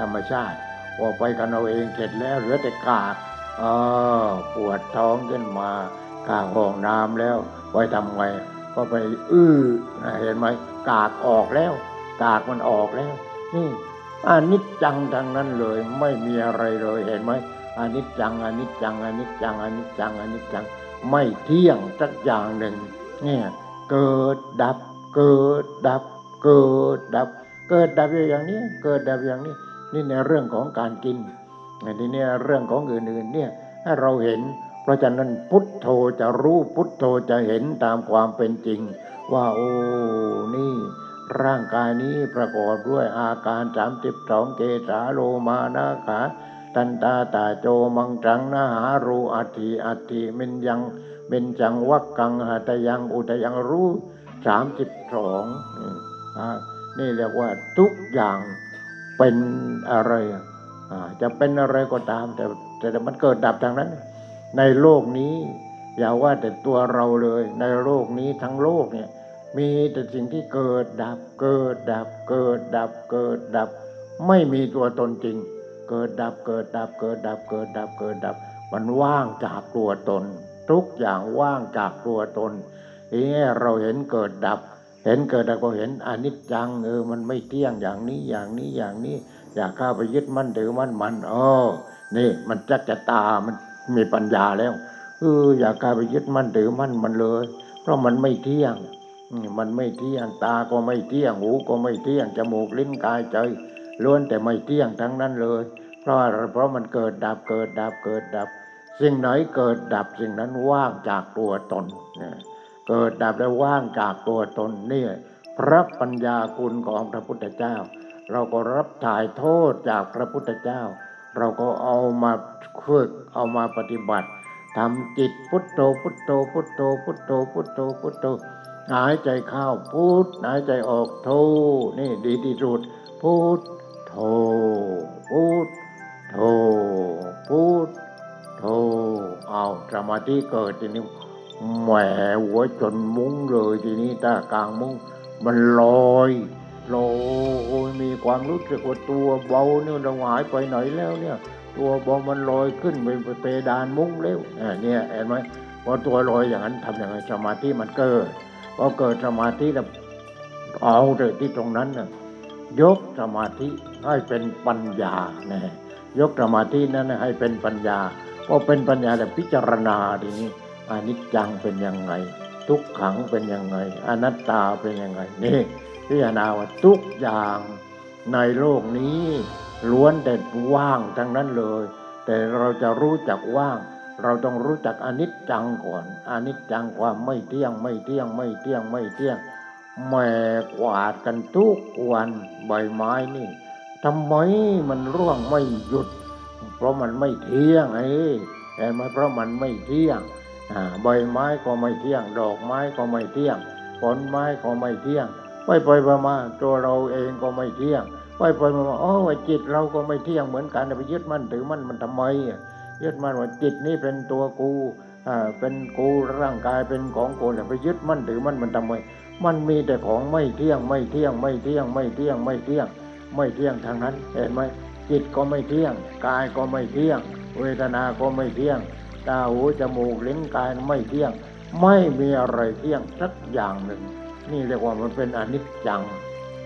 ธรรมชาติพอไปกันเอาเองเสร็จแล้วเหลือแต่กากเออปวดท้องขึ้นมากากห้องน้ำแล้ว ไว้ทำไงก็ไปอื้อเห็นไหมกากออกแล้ว กากมันออกแล้ว นี่อนิจจังทางนั้นเลย ไม่มีอะไรเลยเห็นไหมอนิจจังอนิจจังอนิจจังอนิจจังอนิจจัง ไม่เที่ยงสักอย่างหนึ่งเนี่ยเกิดดับ เกิดดับ เกิดดับ เกิดดับอยู่อย่างนี้ เกิดดับอย่างนี้ นี่ในเรื่องของการกินในนี้เรื่องของอื่นๆเนี่ยให้เราเห็น เพราะฉะนั้นพุทโธจะรู้พุทโธจะเห็นตามความเป็นจริง ว่าโอ้นี่ ร่างกายนี้ประกอบด้วยอาการสามสิบสองเกสาโลมานาขาตันตาตาโจมังจังนาหารูอัติอัติเมนยังเมนจังวักกังหัตยังอุตยังรู้สามสิบสองนี่เรียกว่าทุกอย่างเป็นอะไระจะเป็นอะไรก็ตามแต่แต่มันเกิดดับทางนั้น ในโลกนี้ อย่าว่าแต่ตัวเราเลย ในโลกนี้ทั้งโลกเนี่ย มีแต่สิ่งที่เกิดดับเกิดดับเกิดดับเกิดดับ ไม่มีตัวตนจริง เกิดดับเกิดดับเกิดดับเกิดดับเกิดดับ มันว่างจากตัวตน ทุกอย่างว่างจากตัวตนเอ้เราเห็นเกิดดับ เห็นเกิดดับก็เห็นอนิจจังเออมันไม่เที่ยงอย่างนี้อย่างนี้อย่างนี้ อยากเข้าไปยึดมั่นถือมั่นมันเออนี่มันจักจะตามัน มีปัญญาแล้วเอออยากเข้าไปยึดมั่นถือมั่นมันเลย เพราะมันไม่เที่ยง มันไม่เที่ยงตาก็ไม่เที่ยงหูก็ไม่เที่ยงจมูกลิ้นกายใจล้วนแต่ไม่เที่ยงทั้งนั้นเลย เพราะเพราะมันเกิดดับเกิดดับเกิดดับ สิ่งไหนเกิดดับสิ่งนั้นว่างจากตัวตนเกิดดับแล้วว่างจากตัวตนนี่พระปัญญาคุณของพระพุทธเจ้า เราก็รับถ่ายโทษจากพระพุทธเจ้า เราก็เอามาฝึกเอามาปฏิบัติทำจิตพุทโธพุทโธพุทโธพุทโธพุทโธพุทโธหายใจเข้าพุทหายใจออกโทนี่ดีที่สุดพุทโธพุทโธพุทโธเอาสมาธิเกิดทีนี้แหมหัวจนมุ้งเลยทีนี้ตากลางมุ้งมันลอย ลอยมีความรู้สึกว่าตัวเบาเนี่ยเราหายไปไหนแล้วเนี่ย ตัวเบามันลอยขึ้นไปเพดานมุ้งแล้วอ่าเนี่ยเห็นไหมพอตัวลอยอย่างนั้นทำอยังไงสมาธิมันเกิดพอเกิดสมาธิแล้วเอาเลยที่ตรงนั้นน่ะยกสมาธิให้เป็นปัญญานะยกสมาธินั้นให้เป็นปัญญาพอเป็นปัญญาแล้วพิจารณาทีนี้อนิจจังเป็นยังไง ทุกขังเป็นยังไง อนัตตาเป็นยังไงนี่ พิจารณาว่าทุกอย่างในโลกนี้ล้วนแต่ว่างทั้งนั้นเลย แต่เราจะรู้จักว่าง เราต้องรู้จักอนิจจังก่อนอนิจจังความไม่เที่ยงไม่เที่ยงไม่เที่ยงไม่เที่ยงแหม่กวาดกันทุกวันใบไม้นี่ทำไมมันร่วงไม่หยุด เพราะมันไม่เที่ยงไอ้เห็นไหมเพราะมันไม่เที่ยงใบไม้ก็ไม่เที่ยง ดอกไม้ก็ไม่เที่ยงผลไม้ก็ไม่เที่ยง ไปไปมามาตัวเราเองก็ไม่เที่ยงไปไปมามาอ๋อว่าจิตเราก็ไม่เที่ยงเหมือนกันไปยึดมั่นถือมั่นมันทำไม่ยึดมั่นว่าจิตนี่เป็นตัวกูอ่าเป็นกูร่างกายเป็นของกูเนี่ไปยึดมั่นถือมั่นมันทำไมมันมีแต่ของไม่เที่ยงไม่เที่ยงไม่เที่ยงไม่เที่ยงไม่เที่ยง ไม่เที่ยงทางนั้น เห็นไหมจิตก็ไม่เที่ยงกายก็ไม่เที่ยง เวทนา ก็ไม่เที่ยงตาหูจมูกลิ้นกายไม่เที่ยง ไม่มีอะไรเที่ยงสักอย่างหนึ่ง นี่เรียกว่ามันเป็นอนิจจัง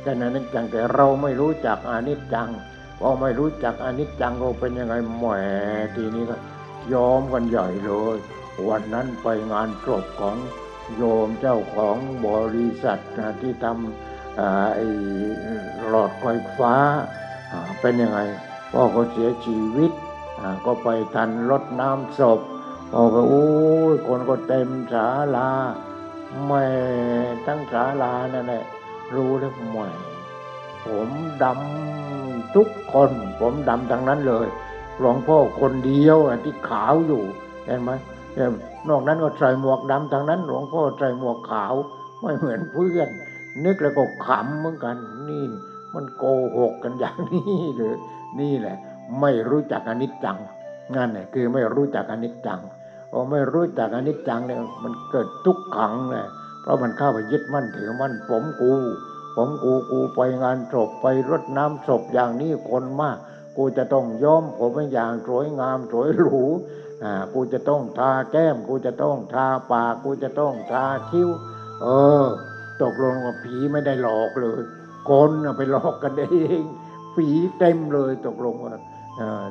แต่อนิจจังแต่เราไม่รู้จักอนิจจังพอไม่รู้จักอนิจจังก็เป็นยังไงแหมทีนี้ก็ยอมกันใหญ่เลย วันนั้นไปงานศพของโยมเจ้าของบริษัทนะที่ทำไอ้หลอดไฟฟ้าเป็นยังไงพ่อเขาเสียชีวิตก็ไปทันรดน้ำศพพอก็โอ้ยคนก็เต็มศาลา แม่ทั้งศาลานั่นแหละรู้แล้วแหม่ผมดำทุกคน ผมดำทั้งนั้นเลย หลวงพ่อคนเดียวที่ขาวอยู่เห็นไหมนอกนั้นก็ใส่หมวกดำทั้งนั้น หลวงพ่อใส่หมวกขาวไม่เหมือนเพื่อน นึกแล้วก็ขำเหมือนกัน นี่ มันโกหกกันอย่างนี้หรือ นี่แหละ ไม่รู้จักอนิจจังนั่นแหละคือไม่รู้จักอนิจจัง พอไม่รู้จักอนิจจังเนี่ยมันเกิดทุกขังเลยเพราะมันเข้าไปยึดมั่นถือมั่นผมกู ผมกูกูไปงานศพไปรดน้ำศพอย่างนี้คนมาก กูจะต้องย้อมผมเป็นอย่างสวยงามสวยหรูอ่ากูจะต้องทาแก้ม กูจะต้องทาปากกูจะต้องทาคิ้ว เออ ตกลงว่าผีไม่ได้หลอกเลยคนไปหลอกกันเองผีเต็มเลยตกลงว่า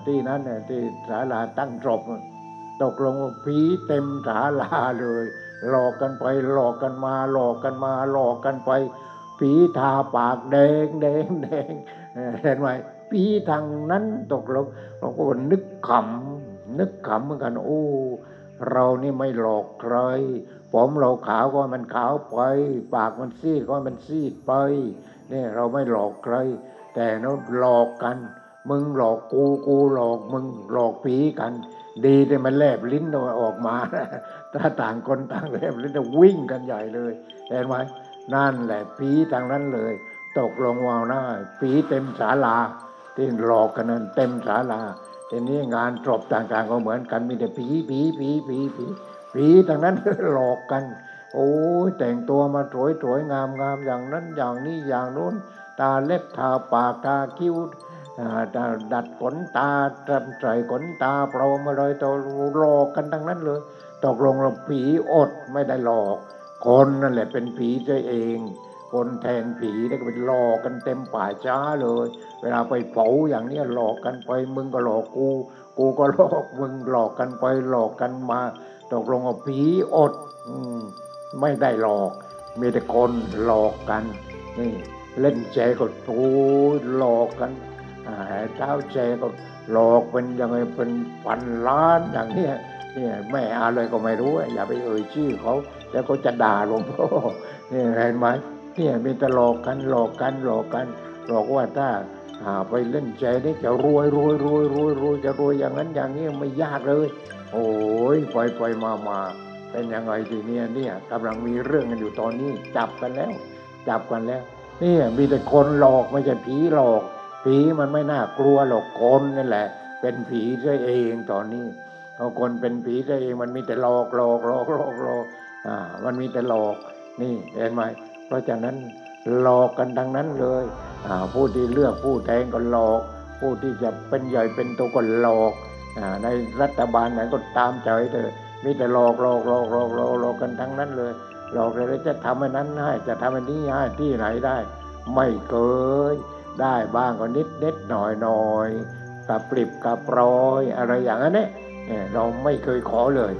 ที่นั้นน่ะที่ศาลาตั้งศพ ตกลงว่าผีเต็มศาลาเลย หลอกกันไป หลอกกันมา หลอกกันมา หลอกกันไป ผีทาปากแดงแดงแดงเห็นไหมผีทางนั้นตกลงเราก็นึกขำนึกขำเหมือนกัน โอ้ เรานี่ไม่หลอกใคร ผมเราขาวก็มันขาวไป ปากมันซีดก็มันซีดไปนี่เราไม่หลอกใคร แต่เราหลอกกัน มึงหลอกกูกูหลอกมึงหลอกผีกัน ดีที่มันแลบลิ้นออกมาถ้าต่างคนต่างแลบลิ้นจะวิ่งกันใหญ่เลยเห็นไหมนั่นแหละผีทางนั้นเลย ตกลงวาวหน้าผีเต็มศาลาที่หลอกกันนั้นเต็มศาลาทีนี้งานจบต่างๆก็เหมือนกันมีแต่ผีผีผีผีผีผีทางนั้นหลอกกัน โอ้ยแต่งตัวมาสวยสวยงามงามอย่างนั้นอย่างนี้อย่างนู้น ตาเล็บทาปากตาคิ้ว ดัดขนตาทำใส่ขนตาปลอมอะไรตัวหลอกกันทั้งนั้นเลยตกลงเราผีอดไม่ได้หลอก คนนั่นแหละเป็นผีตัวเอง คนแทนผีได้ก็ไปหลอกกันเต็มป่าช้าเลย เวลาไปเผาอย่างเนี้ยหลอกกันไปมึงก็หลอกกู กูก็หลอกมึงหลอกกันไปหลอกกันมา ตกลงว่าผีอดอมไม่ได้หลอก มีแต่คนหลอกกันนี่เล่นแชร์ก็โอ้หลอกกัน เท้าแชร์ก็หลอกเป็นยังไงเป็นพันล้านอย่างเนี้ยเนี่ยแม่อะไรก็ไม่รู้อย่าไปเอ่ยชื่อเขาแล้วก็จะด่าหลวงพ่อเนี่ยเห็นไหมเนี่ยมีแต่หลอกกันหลอกกันหลอกกันหลอกว่าถ้าอ่าไปเล่นแชร์นี่จะรวยรวยรวยรวยรวยจะรวยอย่างนั้นอย่างนี้ไม่ยากเลย โอ้ยไปไปมามาเป็นยังไงทีเนี้ยเนี่ยกำลังมีเรื่องกันอยู่ตอนนี้จับกันแล้ว จับกันแล้วเนี่ยมีแต่คนหลอกไม่ใช่ผีหลอก ผีมันไม่น่ากลัวหรอกคนนี่แหละ เป็นผีซะเองตอนนี้เอาคนเป็นผีซะเองมันมีแต่หลอกหลอกหลอกหลอกหลอกอ่ามันมีแต่หลอกนี่เห็นไหมเพราะฉะนั้นหลอกกันทั้งนั้นเลยอ่าผู้ที่เลือกผู้แทงก็หลอก ผู้ที่จะเป็นใหญ่เป็นโตก็หลอกอ่าในรัฐบาลไหนก็ตามใจเถอะมีแต่หลอกหลอกหลอกหลอกหลอกหลอกกันทั้งนั้นเลย หลอกเลยจะทำอันนั้นให้จะทำอันนี้ให้ที่ไหนได้ ไม่เคย ได้บ้างก็นิดนิดหน่อยหน่อยกับปริบกับปรอย อะไรอย่างนั้นเนี่ยเราไม่เคยขอเลย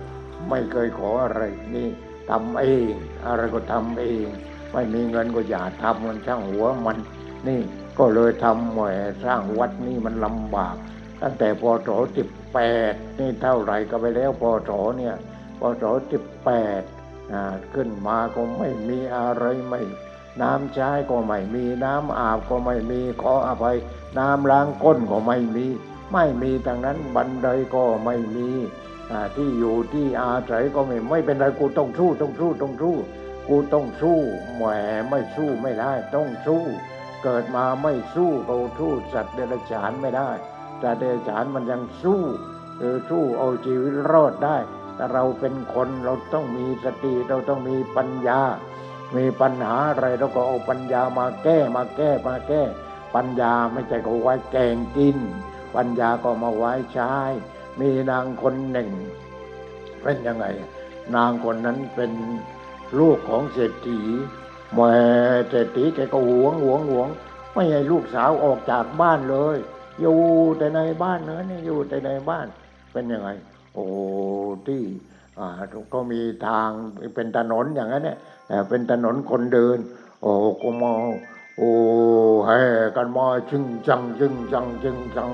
ไม่เคยขออะไรนี่ทำเองอะไรก็ทำเอง ไม่มีเงินก็อย่าทำมันช่างหัวมัน นี่ก็เลยทำแหมสร้างวัดนี่มันลำบาก ตั้งแต่พศสิบแปดนี่เท่าไหร่ก็ไปแล้วพศเนี่ยพศสิบแปดขึ้นมาก็ไม่มีอะไรไม่ น้ำใช้ก็ไม่มีน้ำอาบก็ไม่มีขออภัย น้ำล้างก้นก็ไม่มี ไม่มีดังนั้นบันไดก็ไม่มีที่อยู่ที่อาศัยก็ไม่ไม่เป็นไรกูต้องสู้ต้องสู้ต้องสู้กูต้องสู้แหมไม่สู้ไม่ได้ ต้องสู้ เกิดมาไม่สู้เราสู้สัตว์เดรัจฉานไม่ได้สัตว์เดรัจฉานมันยังสู้เออสู้เอาชีวิตรอดได้แต่เราเป็นคนเราต้องมีสติเราต้องมีปัญญา มีปัญหาอะไรเราก็เอาปัญญามาแก้มาแก้มาแก้ ปัญญาไม่ใช่ก็ไว้แกงกิน ปัญญาก็มาไว้ใช้ มีนางคนหนึ่ง เป็นยังไง นางคนนั้นเป็นลูกของเศรษฐีแม่เศรษฐีแกก็หวงหวงหวง ไม่ให้ลูกสาวออกจากบ้านเลย อยู่แต่ในบ้านเนื้อนี่อยู่แต่ในบ้านเป็นยังไง โอ้ที่อ่าก็มีทางเป็นถนนอย่างนั้นเนี่ย เป็นถนนคนเดิน โอ้ก็มองโอ้แห่กันมาชึงจังชึงจังชึงจัง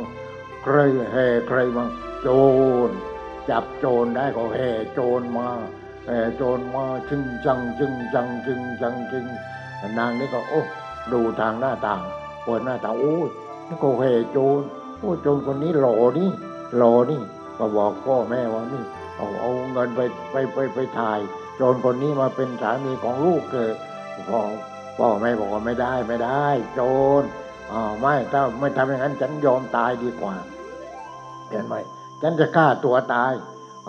ใครแห่ใครมาโจร จับโจรได้ก็แห่โจรมาแห่โจรมาชึงจังชึงจังชึงจังชึงนางนี่ก็โอ้ดูทางหน้าต่างเปิดหน้าต่างโอ้ยนี่ก็แห่โจรโอ้โจรคนนี้หล่อนี่หล่อนี่ก็บอกพ่อแม่ว่านี่เอาเอาเงินไปไปไปไปถ่าย โจรคนนี้มาเป็นสามีของลูกเถอพ่อพ่อแม่บอกว่าไม่ได้ไม่ได้ โจรอ่าวไม่ถ้าไม่ทำอย่างนั้นฉันยอมตายดีกว่าเห็นไหมฉันจะฆ่าตัวตาย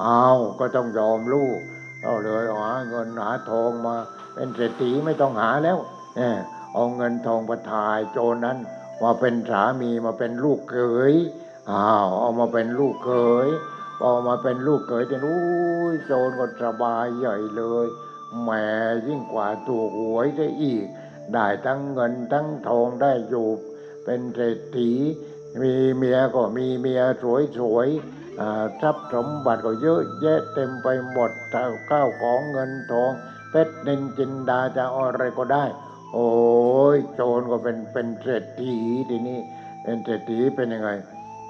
เอาก็ต้องยอมลูกเอาเลยหาเงินหาทองมา เป็นเศรษฐีไม่ต้องหาแล้วเนี่ยเอาเงินทองมาถ่ายโจรนั้น มาเป็นสามีมาเป็นลูกเขยอ้าวเอามาเป็นลูกเขย พอมาเป็นลูกเขยจะนู้ยโจรก็สบายใหญ่เลยแหมยิ่งกว่าถูกหวยได้อีก ได้ทั้งเงินทั้งทองได้อยู่เป็นเศรษฐีมีเมียก็มีเมียสวยๆทรัพย์สมบัติก็เยอะแยะเต็มไปหมดข้าวของเงินทองเพชรนินจินดาจะอาอะไรก็ได้ โอ้ยโจรก็เป็นเป็นเศรษฐีทีนี้เป็นเศรษฐีเป็นยังไง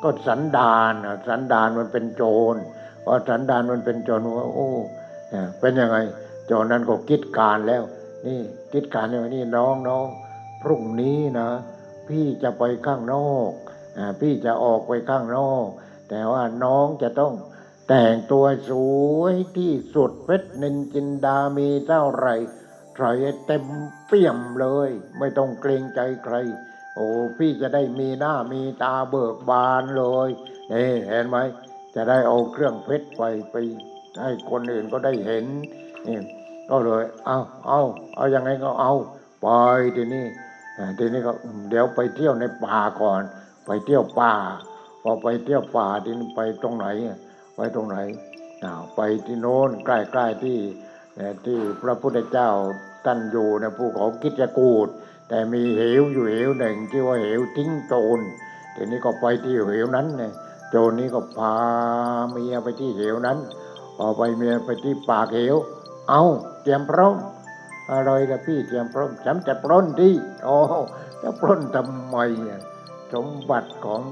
ก็สันดานอะสันดานมันเป็นโจรพอสันดานมันเป็นโจรว่าโอ้เนี่ยเป็นยังไงโจรนั้นก็คิดการแล้ว นี่คิดการเนี่ยนี่น้องน้องพรุ่งนี้นะ พี่จะไปข้างนอกอ่าพี่จะออกไปข้างนอก แต่ว่าน้องจะต้องแต่งตัวสวยที่สุดเพชรนินจินดามีเท่าไรใส่เต็มเปี่ยมเลย ไม่ต้องเกรงใจใคร โอ้พี่จะได้มีหน้ามีตาเบิกบานเลยนี่เห็นไหมจะได้เอาเครื่องเพชรไปไปให้คนอื่นก็ได้เห็นนี่ก็เลย เอาเอาเอายังไงก็เอาไปทีนี้อ่ทีนี้ก็เดี๋ยวไปเที่ยวในป่าก่อน ไปเที่ยวป่าพอไปเที่ยวป่าทีนี้ไปตรงไหนไปตรงไหนอ้าวไปที่โน้นใกล้ๆที่ที่พระพุทธเจ้าท่านอยู่ในภูเขากิจกูด แต่มีเหวอยู่เหวหนึ่งที่ว่าเหวทิ้งโจรทีนี้ก็ไปที่เหวนั้นเนี่ยโจรนี้ก็พาเมียไปที่เหวนั้นพอไปเมียไปที่ปากเหว เอาเตรียมพร้อมอะไรกับพี่เตรียมพร้อมฉันจะปล้นที่โอ้จะปล้นทำไมอะสมบัติของ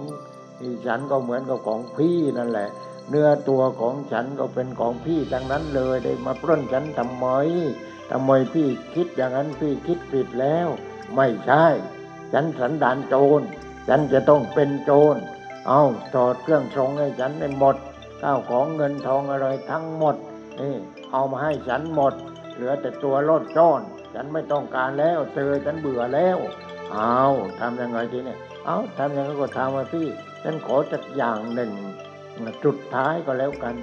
ฉันก็เหมือนกับของพี่นั่นแหละ เนื้อตัวของฉันก็เป็นของพี่ทั้งนั้นเลยได้มาปล้นฉันทำไมทำไมพี่คิดอย่างนั้นพี่คิดผิดแล้ว ไม่ใช่ ฉันสันดานโจร ฉันจะต้องเป็นโจร เอาถอดเครื่องทรงให้ฉันให้หมดข้าวของเงินทองอะไรทั้งหมดนี่เอามาให้ฉันหมด เหลือแต่ตัวรอดจ้อน ฉันไม่ต้องการแล้วเธอฉันเบื่อแล้วเอาทำยังไงทีเนี่ยเอาทำยังไงก็ทำมาพี่ฉันขอจักอย่างหนึ่งจุดท้ายก็แล้วกัน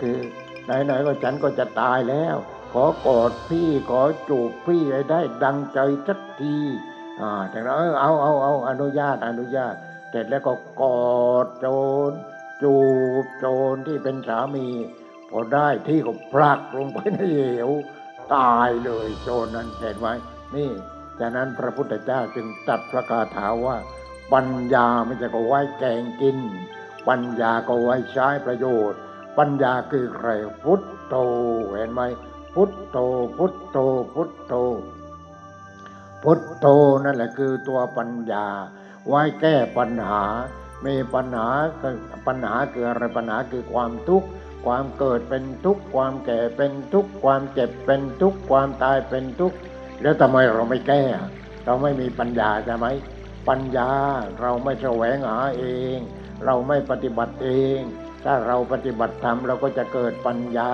คือไหนๆก็ฉันก็จะตายแล้ว ขอกอดพี่ขอจูบพี่ให้ได้ดังใจสักทีอ่าแต่เราเออเอาเอาเอาอนุญาตอนุญาตเสร็จแล้วก็กอดโจรจูบโจรที่เป็นสามีพอได้ที่ก็พลักลงไปในเหวตายเลยโจรนั้นเห็นไหมนี่จากนั้นพระพุทธเจ้าจึงตรัสพระคาถาว่า ปัญญาไม่ใช่ก็ไว้แกงกิน ปัญญาก็ไว้ใช้ประโยชน์ ปัญญาคือใครพุทโธเห็นไหม พุทโธพุทโธพุทโธพุทโธนั่นแหละคือตัวปัญญา ไว้แก้ปัญหา มีปัญหาปัญหาคืออะไรปัญหาคือความทุกข์ความเกิดเป็นทุกข์ความแก่เป็นทุกข์ความเจ็บเป็นทุกข์ความตายเป็นทุกข์แล้วทำไมเราไม่แก้ เราไม่มีปัญญาใช่ไหมปัญญาเราไม่แสวงหาเอง เราไม่ปฏิบัติเอง ถ้าเราปฏิบัติธรรมเราก็จะเกิดปัญญา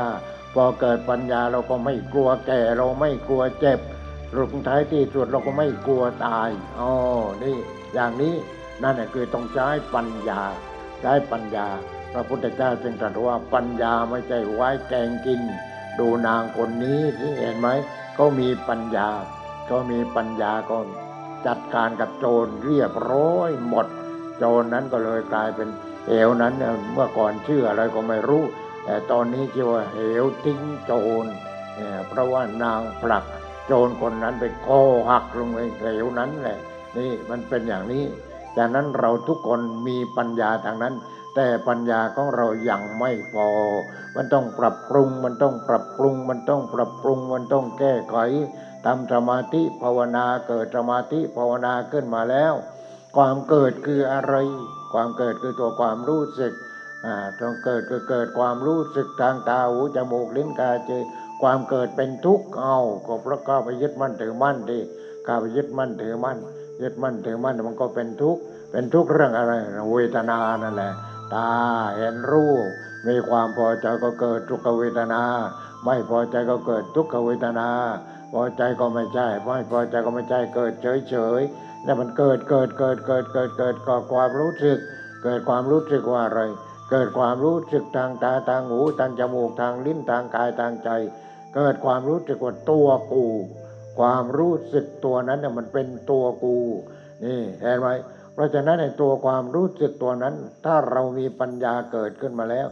พอเกิดปัญญาเราก็ไม่กลัวแก่เราไม่กลัวเจ็บสุดท้ายที่สุดเราก็ไม่กลัวตายอ๋อนี่อย่างนี้นั่นแหละคือต้องใช้ปัญญา ใช้ปัญญา พระพุทธเจ้าจึงตรัสว่าปัญญาไม่ใช่ไว้แกงกิน ดูนางคนนี้ที่เห็นไหมเขามีปัญญาเขามีปัญญาก็จัดการกับโจรเรียบร้อยหมด โจรนั้นก็เลยกลายเป็นเอวนั้นเนี่ยเมื่อก่อนชื่ออะไรก็ไม่รู้ แต่ตอนนี้ชื่อว่าเหวทิ้งโจรเนี่ยเพราะว่านางผลักโจรคนนั้นไปคอหักลงในเหวนั้นแหละ นี่มันเป็นอย่างนี้จากนั้นเราทุกคนมีปัญญาทางนั้น แต่ปัญญาของเรายังไม่พอ มันต้องปรับปรุง มันต้องปรับปรุง มันต้องปรับปรุง มันต้องแก้ไขทำสมาธิภาวนาเกิดสมาธิภาวนาขึ้นมาแล้ว ความเกิดคืออะไร ความเกิดคือตัวความรู้สึก อ่าต้องเกิดคือเกิดความรู้สึกทางตาหูจมูกลิ้นกายใจความเกิดเป็นทุกข์เอาก็เพราะก้าไปยึดมั่นถือมั่นดิก้าไปยึดมั่นถือมั่นยึดมั่นถือมั่นมันก็เป็นทุกข์เป็นทุกข์เรื่องอะไรเวทนานั่นแหละตาเห็นรูปมีความพอใจก็เกิดทุกขเวทนา ไม่พอใจก็เกิดทุกขเวทนา พอใจก็ไม่ใช่ไม่พอใจก็ไม่ใช่เกิดเฉยเฉยๆแล้วมันเกิดเกิดเกิดเกิดเกิดเกิดก็ความรู้สึก เกิดความรู้สึกว่าอะไร เกิดความรู้สึกทางตาทางหูทางจมูกทางลิ้นทางกายทางใจ เกิดความรู้สึกว่าตัวกู ความรู้สึกตัวนั้นเนี่ยมันเป็นตัวกูนี่เห็นไหมเพราะฉะนั้นในตัวความรู้สึกตัวนั้น ถ้าเรามีปัญญาเกิดขึ้นมาแล้ว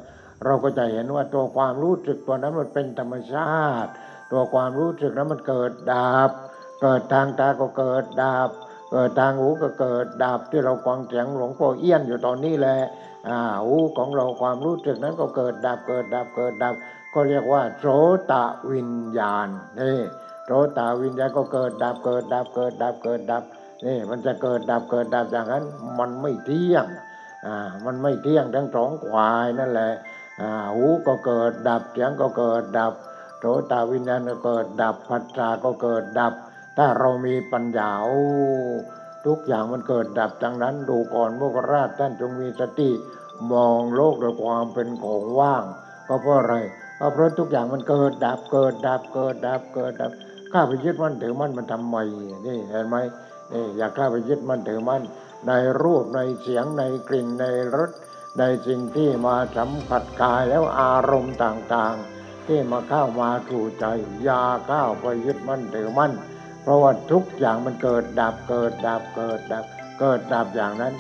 เราก็จะเห็นว่าตัวความรู้สึกตัวนั้นมันเป็นธรรมชาติ ตัวความรู้สึกนั้นมันเกิดดับเกิดทางตาก็เกิดดับเกิดทางหูก็เกิดดับที่เราฟังเสียงหลวงพ่อเอี้ยนอยู่ตอนนี้แหละ อ่าหูของเราความรู้สึกนั้นก็เกิดดับเกิดดับเกิดดับ ก็เรียกว่าโสตวิญญาณนี่โสตวิญญาณก็เกิดดับเกิดดับเกิดดับเกิดดับนี่มันจะเกิดดับเกิดดับอย่างนั้น มันไม่เที่ยงอ่ามันไม่เที่ยงทั้งสองควายนั่นแหละอ่าหูก็เกิดดับเสียงก็เกิดดับโสตวิญญาณก็เกิดดับปัจจาก็เกิดดับ ถ้าเรามีปัญญาโอ้ทุกอย่างมันเกิดดับดังนั้น ดูก่อนพวกราชท่านจงมีสติ มองโลกด้วยความเป็นของว่าง ก็เพราะอะไรก็เพราะทุกอย่างมันเกิดดับเกิดดับเกิดดับเกิดดับข้าไปยึดมั่นถือมั่นมันทำไมนี่เห็นไหมนี่อยากข้าไปยึดมั่นถือมั่นในรูปในเสียงในกลิ่นในรสในสิ่งที่มาสัมผัสกายแล้วอารมณ์ต่างๆ ที่มาเข้ามาถูใจอยาเข้าไปยึดมั่นถือมั่น เพราะว่าทุกอย่างมันเกิดดับเกิดดับเกิดดับเกิดดับอย่างนั้น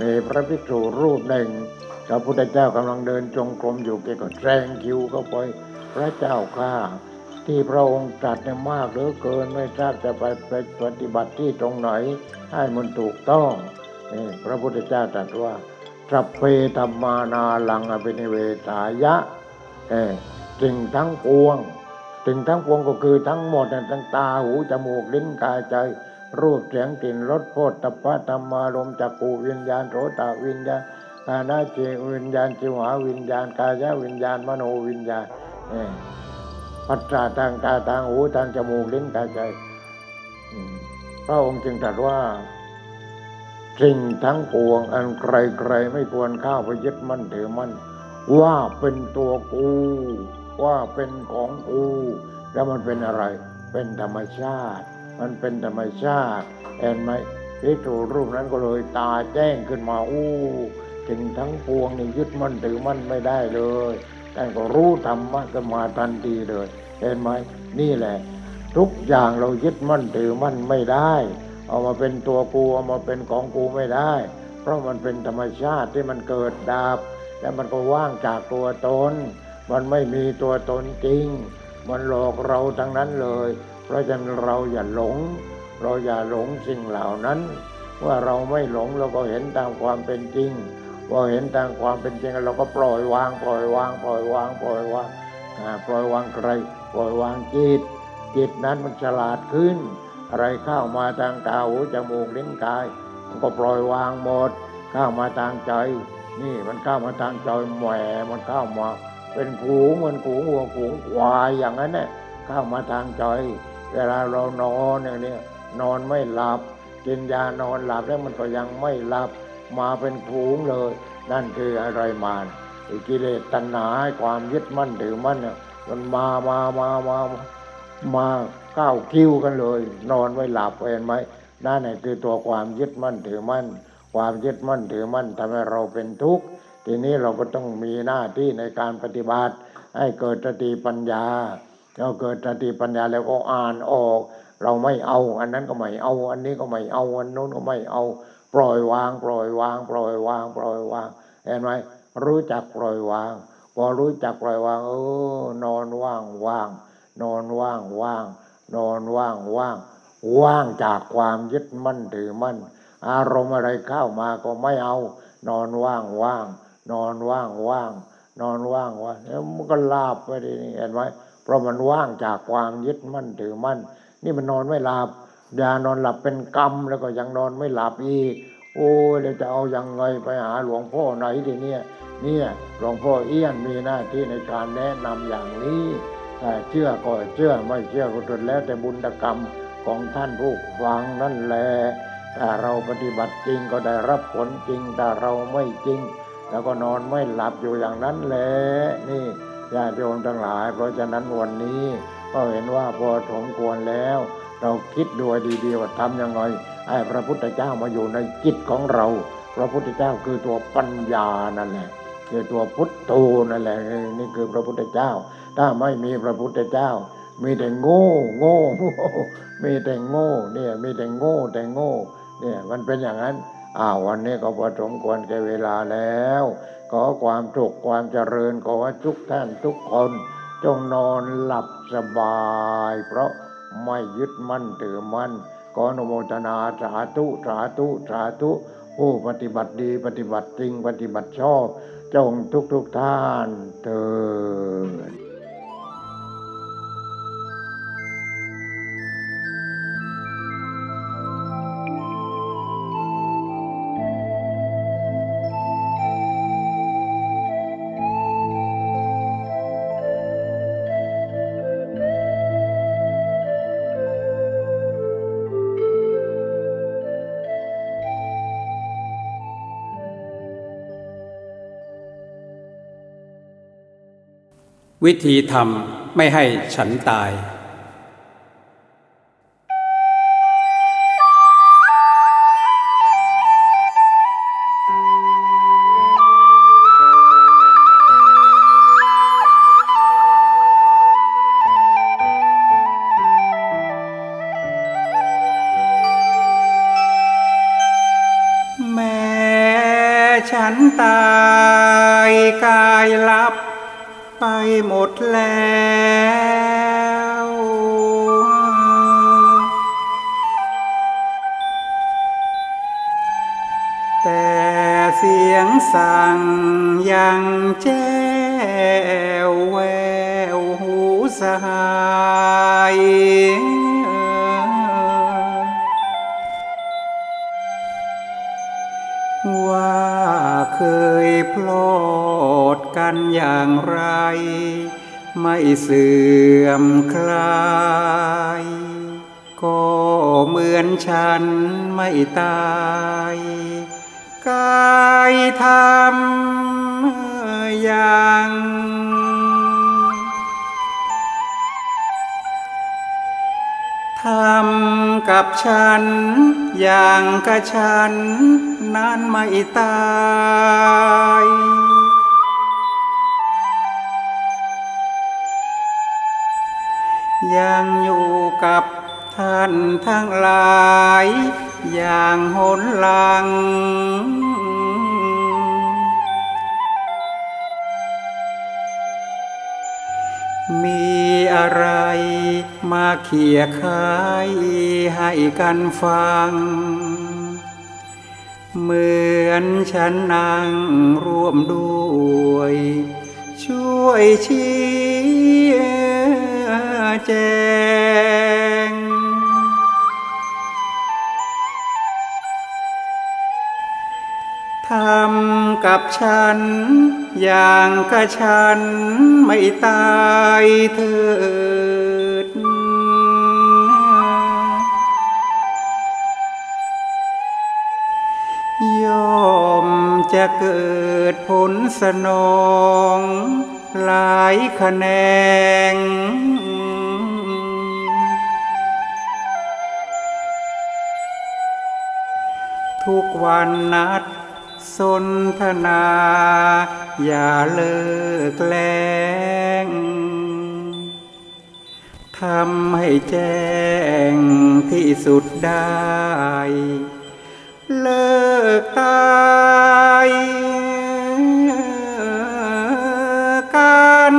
มีพระภิกษุรูปหนึ่งพระพุทธเจ้ากำลังเดินจงกรมอยู่แกก็แซงคิวเข้าไปพระเจ้าข้าที่พระองค์ตรัสเนี่ยมากเหลือเกินไม่ทราบจะไปไปปฏิบัติที่ตรงไหน ให้มันถูกต้องนี่พระพุทธเจ้าตรัสว่าสัพเพธรรมานาลังอภินิเวสายะเออสิ่งทั้งปวงสิ่งทั้งปวงก็คือทั้งหมดนทั้งตาหูจมูกลิ้นกายใจ รูปเสียงกลิ่นรสโพธฏพะธรรมารมณ์จักขูวิญญาณโสตวิญญาณกานาเจวิญญาณจิวหาวิญญาณกายวิญญาณมโนวิญญาณเนี่ยปัจจาทางตาทางหูทางจมูกลิ้นกายใจพระองค์จึงตรัสว่าสิ่งทั้งปวง อันใครใครๆไม่ควรข้าไปยึดมั่นถือมั่นว่าเป็นตัวกู ว่าเป็นของกู แล้วมันเป็นอะไร เป็นธรรมชาติ มันเป็นธรรมชาติเห็นไหมพิจูรูปนั้นก็เลยตาแจ้งขึ้นมาอู้สิ่งทั้งปวงนี่ยึดมั่นถือมั่นไม่ได้เลยท่านก็รู้ธรรมะขึ้นมาทันทีเลย เห็นไหมนี่แหละ ทุกอย่างเรายึดมั่นถือมั่นไม่ได้ เอามาเป็นตัวกูเอามาเป็นของกูไม่ได้ เพราะมันเป็นธรรมชาติที่มันเกิดดับแล้วมันก็ว่างจากตัวตน มันไม่มีตัวตนจริง มันหลอกเราทั้งนั้นเลย เพราะฉะนั้นเราอย่าหลง เราอย่าหลงสิ่งเหล่านั้น ว่าเราไม่หลงเราก็เห็นตามความเป็นจริงพอเห็นตามความเป็นจริงเราก็ปล่อยวางปล่อยวางปล่อยวางปล่อยวางปล่อยวางใครปล่อยวางจิตจิตนั้นมันฉลาดขึ้น อะไรเข้ามาทางตาหูจมูกลิ้นกายมันก็ปล่อยวางหมดเข้ามาทางใจ นี่มันเข้ามาทางใจแหมมันเข้ามา เป็นขูงมันขูงวัวขูงควายอย่างนั้นเนี่ยเข้ามาทางใจ เวลาเรานอนอย่างนี้นอนไม่หลับ กินยานอนหลับแล้วมันก็ยังไม่หลับมาเป็นขูงเลย นั่นคืออะไรมาไอ้กิเลสตัณหาความยึดมั่นถือมั่นเนี่ยมันมามามามามาก้าวคิ้วกันเลย นอนไม่หลับเห็นไหมนั่นแหละคือตัวความยึดมั่นถือมั่น ความยึดมั่นถือมั่นทำให้เราเป็นทุกข์ทีนี้เราก็ต้องมีหน้าที่ในการปฏิบัติ ให้เกิดสติปัญญา เราเกิดสติปัญญาแล้วก็อ่านออก เราไม่เอา อันนั้นก็ไม่เอา อันนี้ก็ไม่เอา อันโน้นก็ไม่เอา ปล่อยวาง ปล่อยวาง ปล่อยวาง ปล่อยวาง เห็นไหมรู้จักปล่อยวาง พอรู้จักปล่อยวาง เออ นอนว่างว่าง นอนว่างว่าง นอนว่างว่าง ว่างจากความยึดมั่นถือมั่น อารมณ์อะไรเข้ามาก็ไม่เอา นอนว่างว่าง นอนว่างว่าง นอนว่างว่างแล้วมันก็ลาบไปดิเห็นไหม เพราะมันว่างจากความยึดมั่นถือมั่น นี่มันนอนไม่หลับยานอนหลับเป็นกรรมแล้วก็ยังนอนไม่หลับอีก โอ้เราจะเอายังไงไปหาหลวงพ่อไหนทีเนี่ย เนี่ยหลวงพ่อเอี้ยนมีหน้าที่ในการแนะนำอย่างนี้เชื่อก็เชื่อไม่เชื่อก็ตนแล้วแต่บุญกรรมของท่านผู้ฟังนั่นแหละถ้าเราปฏิบัติจริงก็ได้รับผลจริงแต่เราไม่จริง แล้วก็นอนไม่หลับอยู่อย่างนั้นแหละนี่ ญาติโยมทั้งหลาย เพราะฉะนั้นวันนี้ก็เห็นว่าพอสมควรแล้ว เราคิดดูดีๆว่าทำยังไงไอ้พระพุทธเจ้ามาอยู่ในจิตของเรา พระพุทธเจ้าคือตัวปัญญานั่นแหละคือตัวพุทโธนั่นแหละนี่คือพระพุทธเจ้า ถ้าไม่มีพระพุทธเจ้า มีแต่โง่โง่มีแต่โง่เนี่ยมีแต่โง่แต่โง่เนี่ยมันเป็นอย่างนั้นอ้าววันนี้ก็พอสมควรแก่เวลาแล้ว ขอความสุขความเจริญขอทุกท่านทุกคน จงนอนหลับสบาย เพราะไม่ยึดมั่นถือมั่นขออนุโมทนาสาธุสาธุสาธุผู้ปฏิบัติดีปฏิบัติจริงปฏิบัติชอบ จงทุกทุกท่านเถิด วิธีทำไม่ให้ฉันตาย ท่านทั้งหลาย อย่างหนหลัง มีอะไรมาเขี่ยคายให้กันฟัง เหมือนฉันนั่งร่วมด้วย ช่วยชี้แจง ทำกับฉัน อย่างกับฉันไม่ตายเถิดยอมจะเกิดผลสนอง หลายคะแนงทุกวันนัด สนทนา อย่าเลิกแลงทำให้แจ้งที่สุดได้ เลิกตายกัน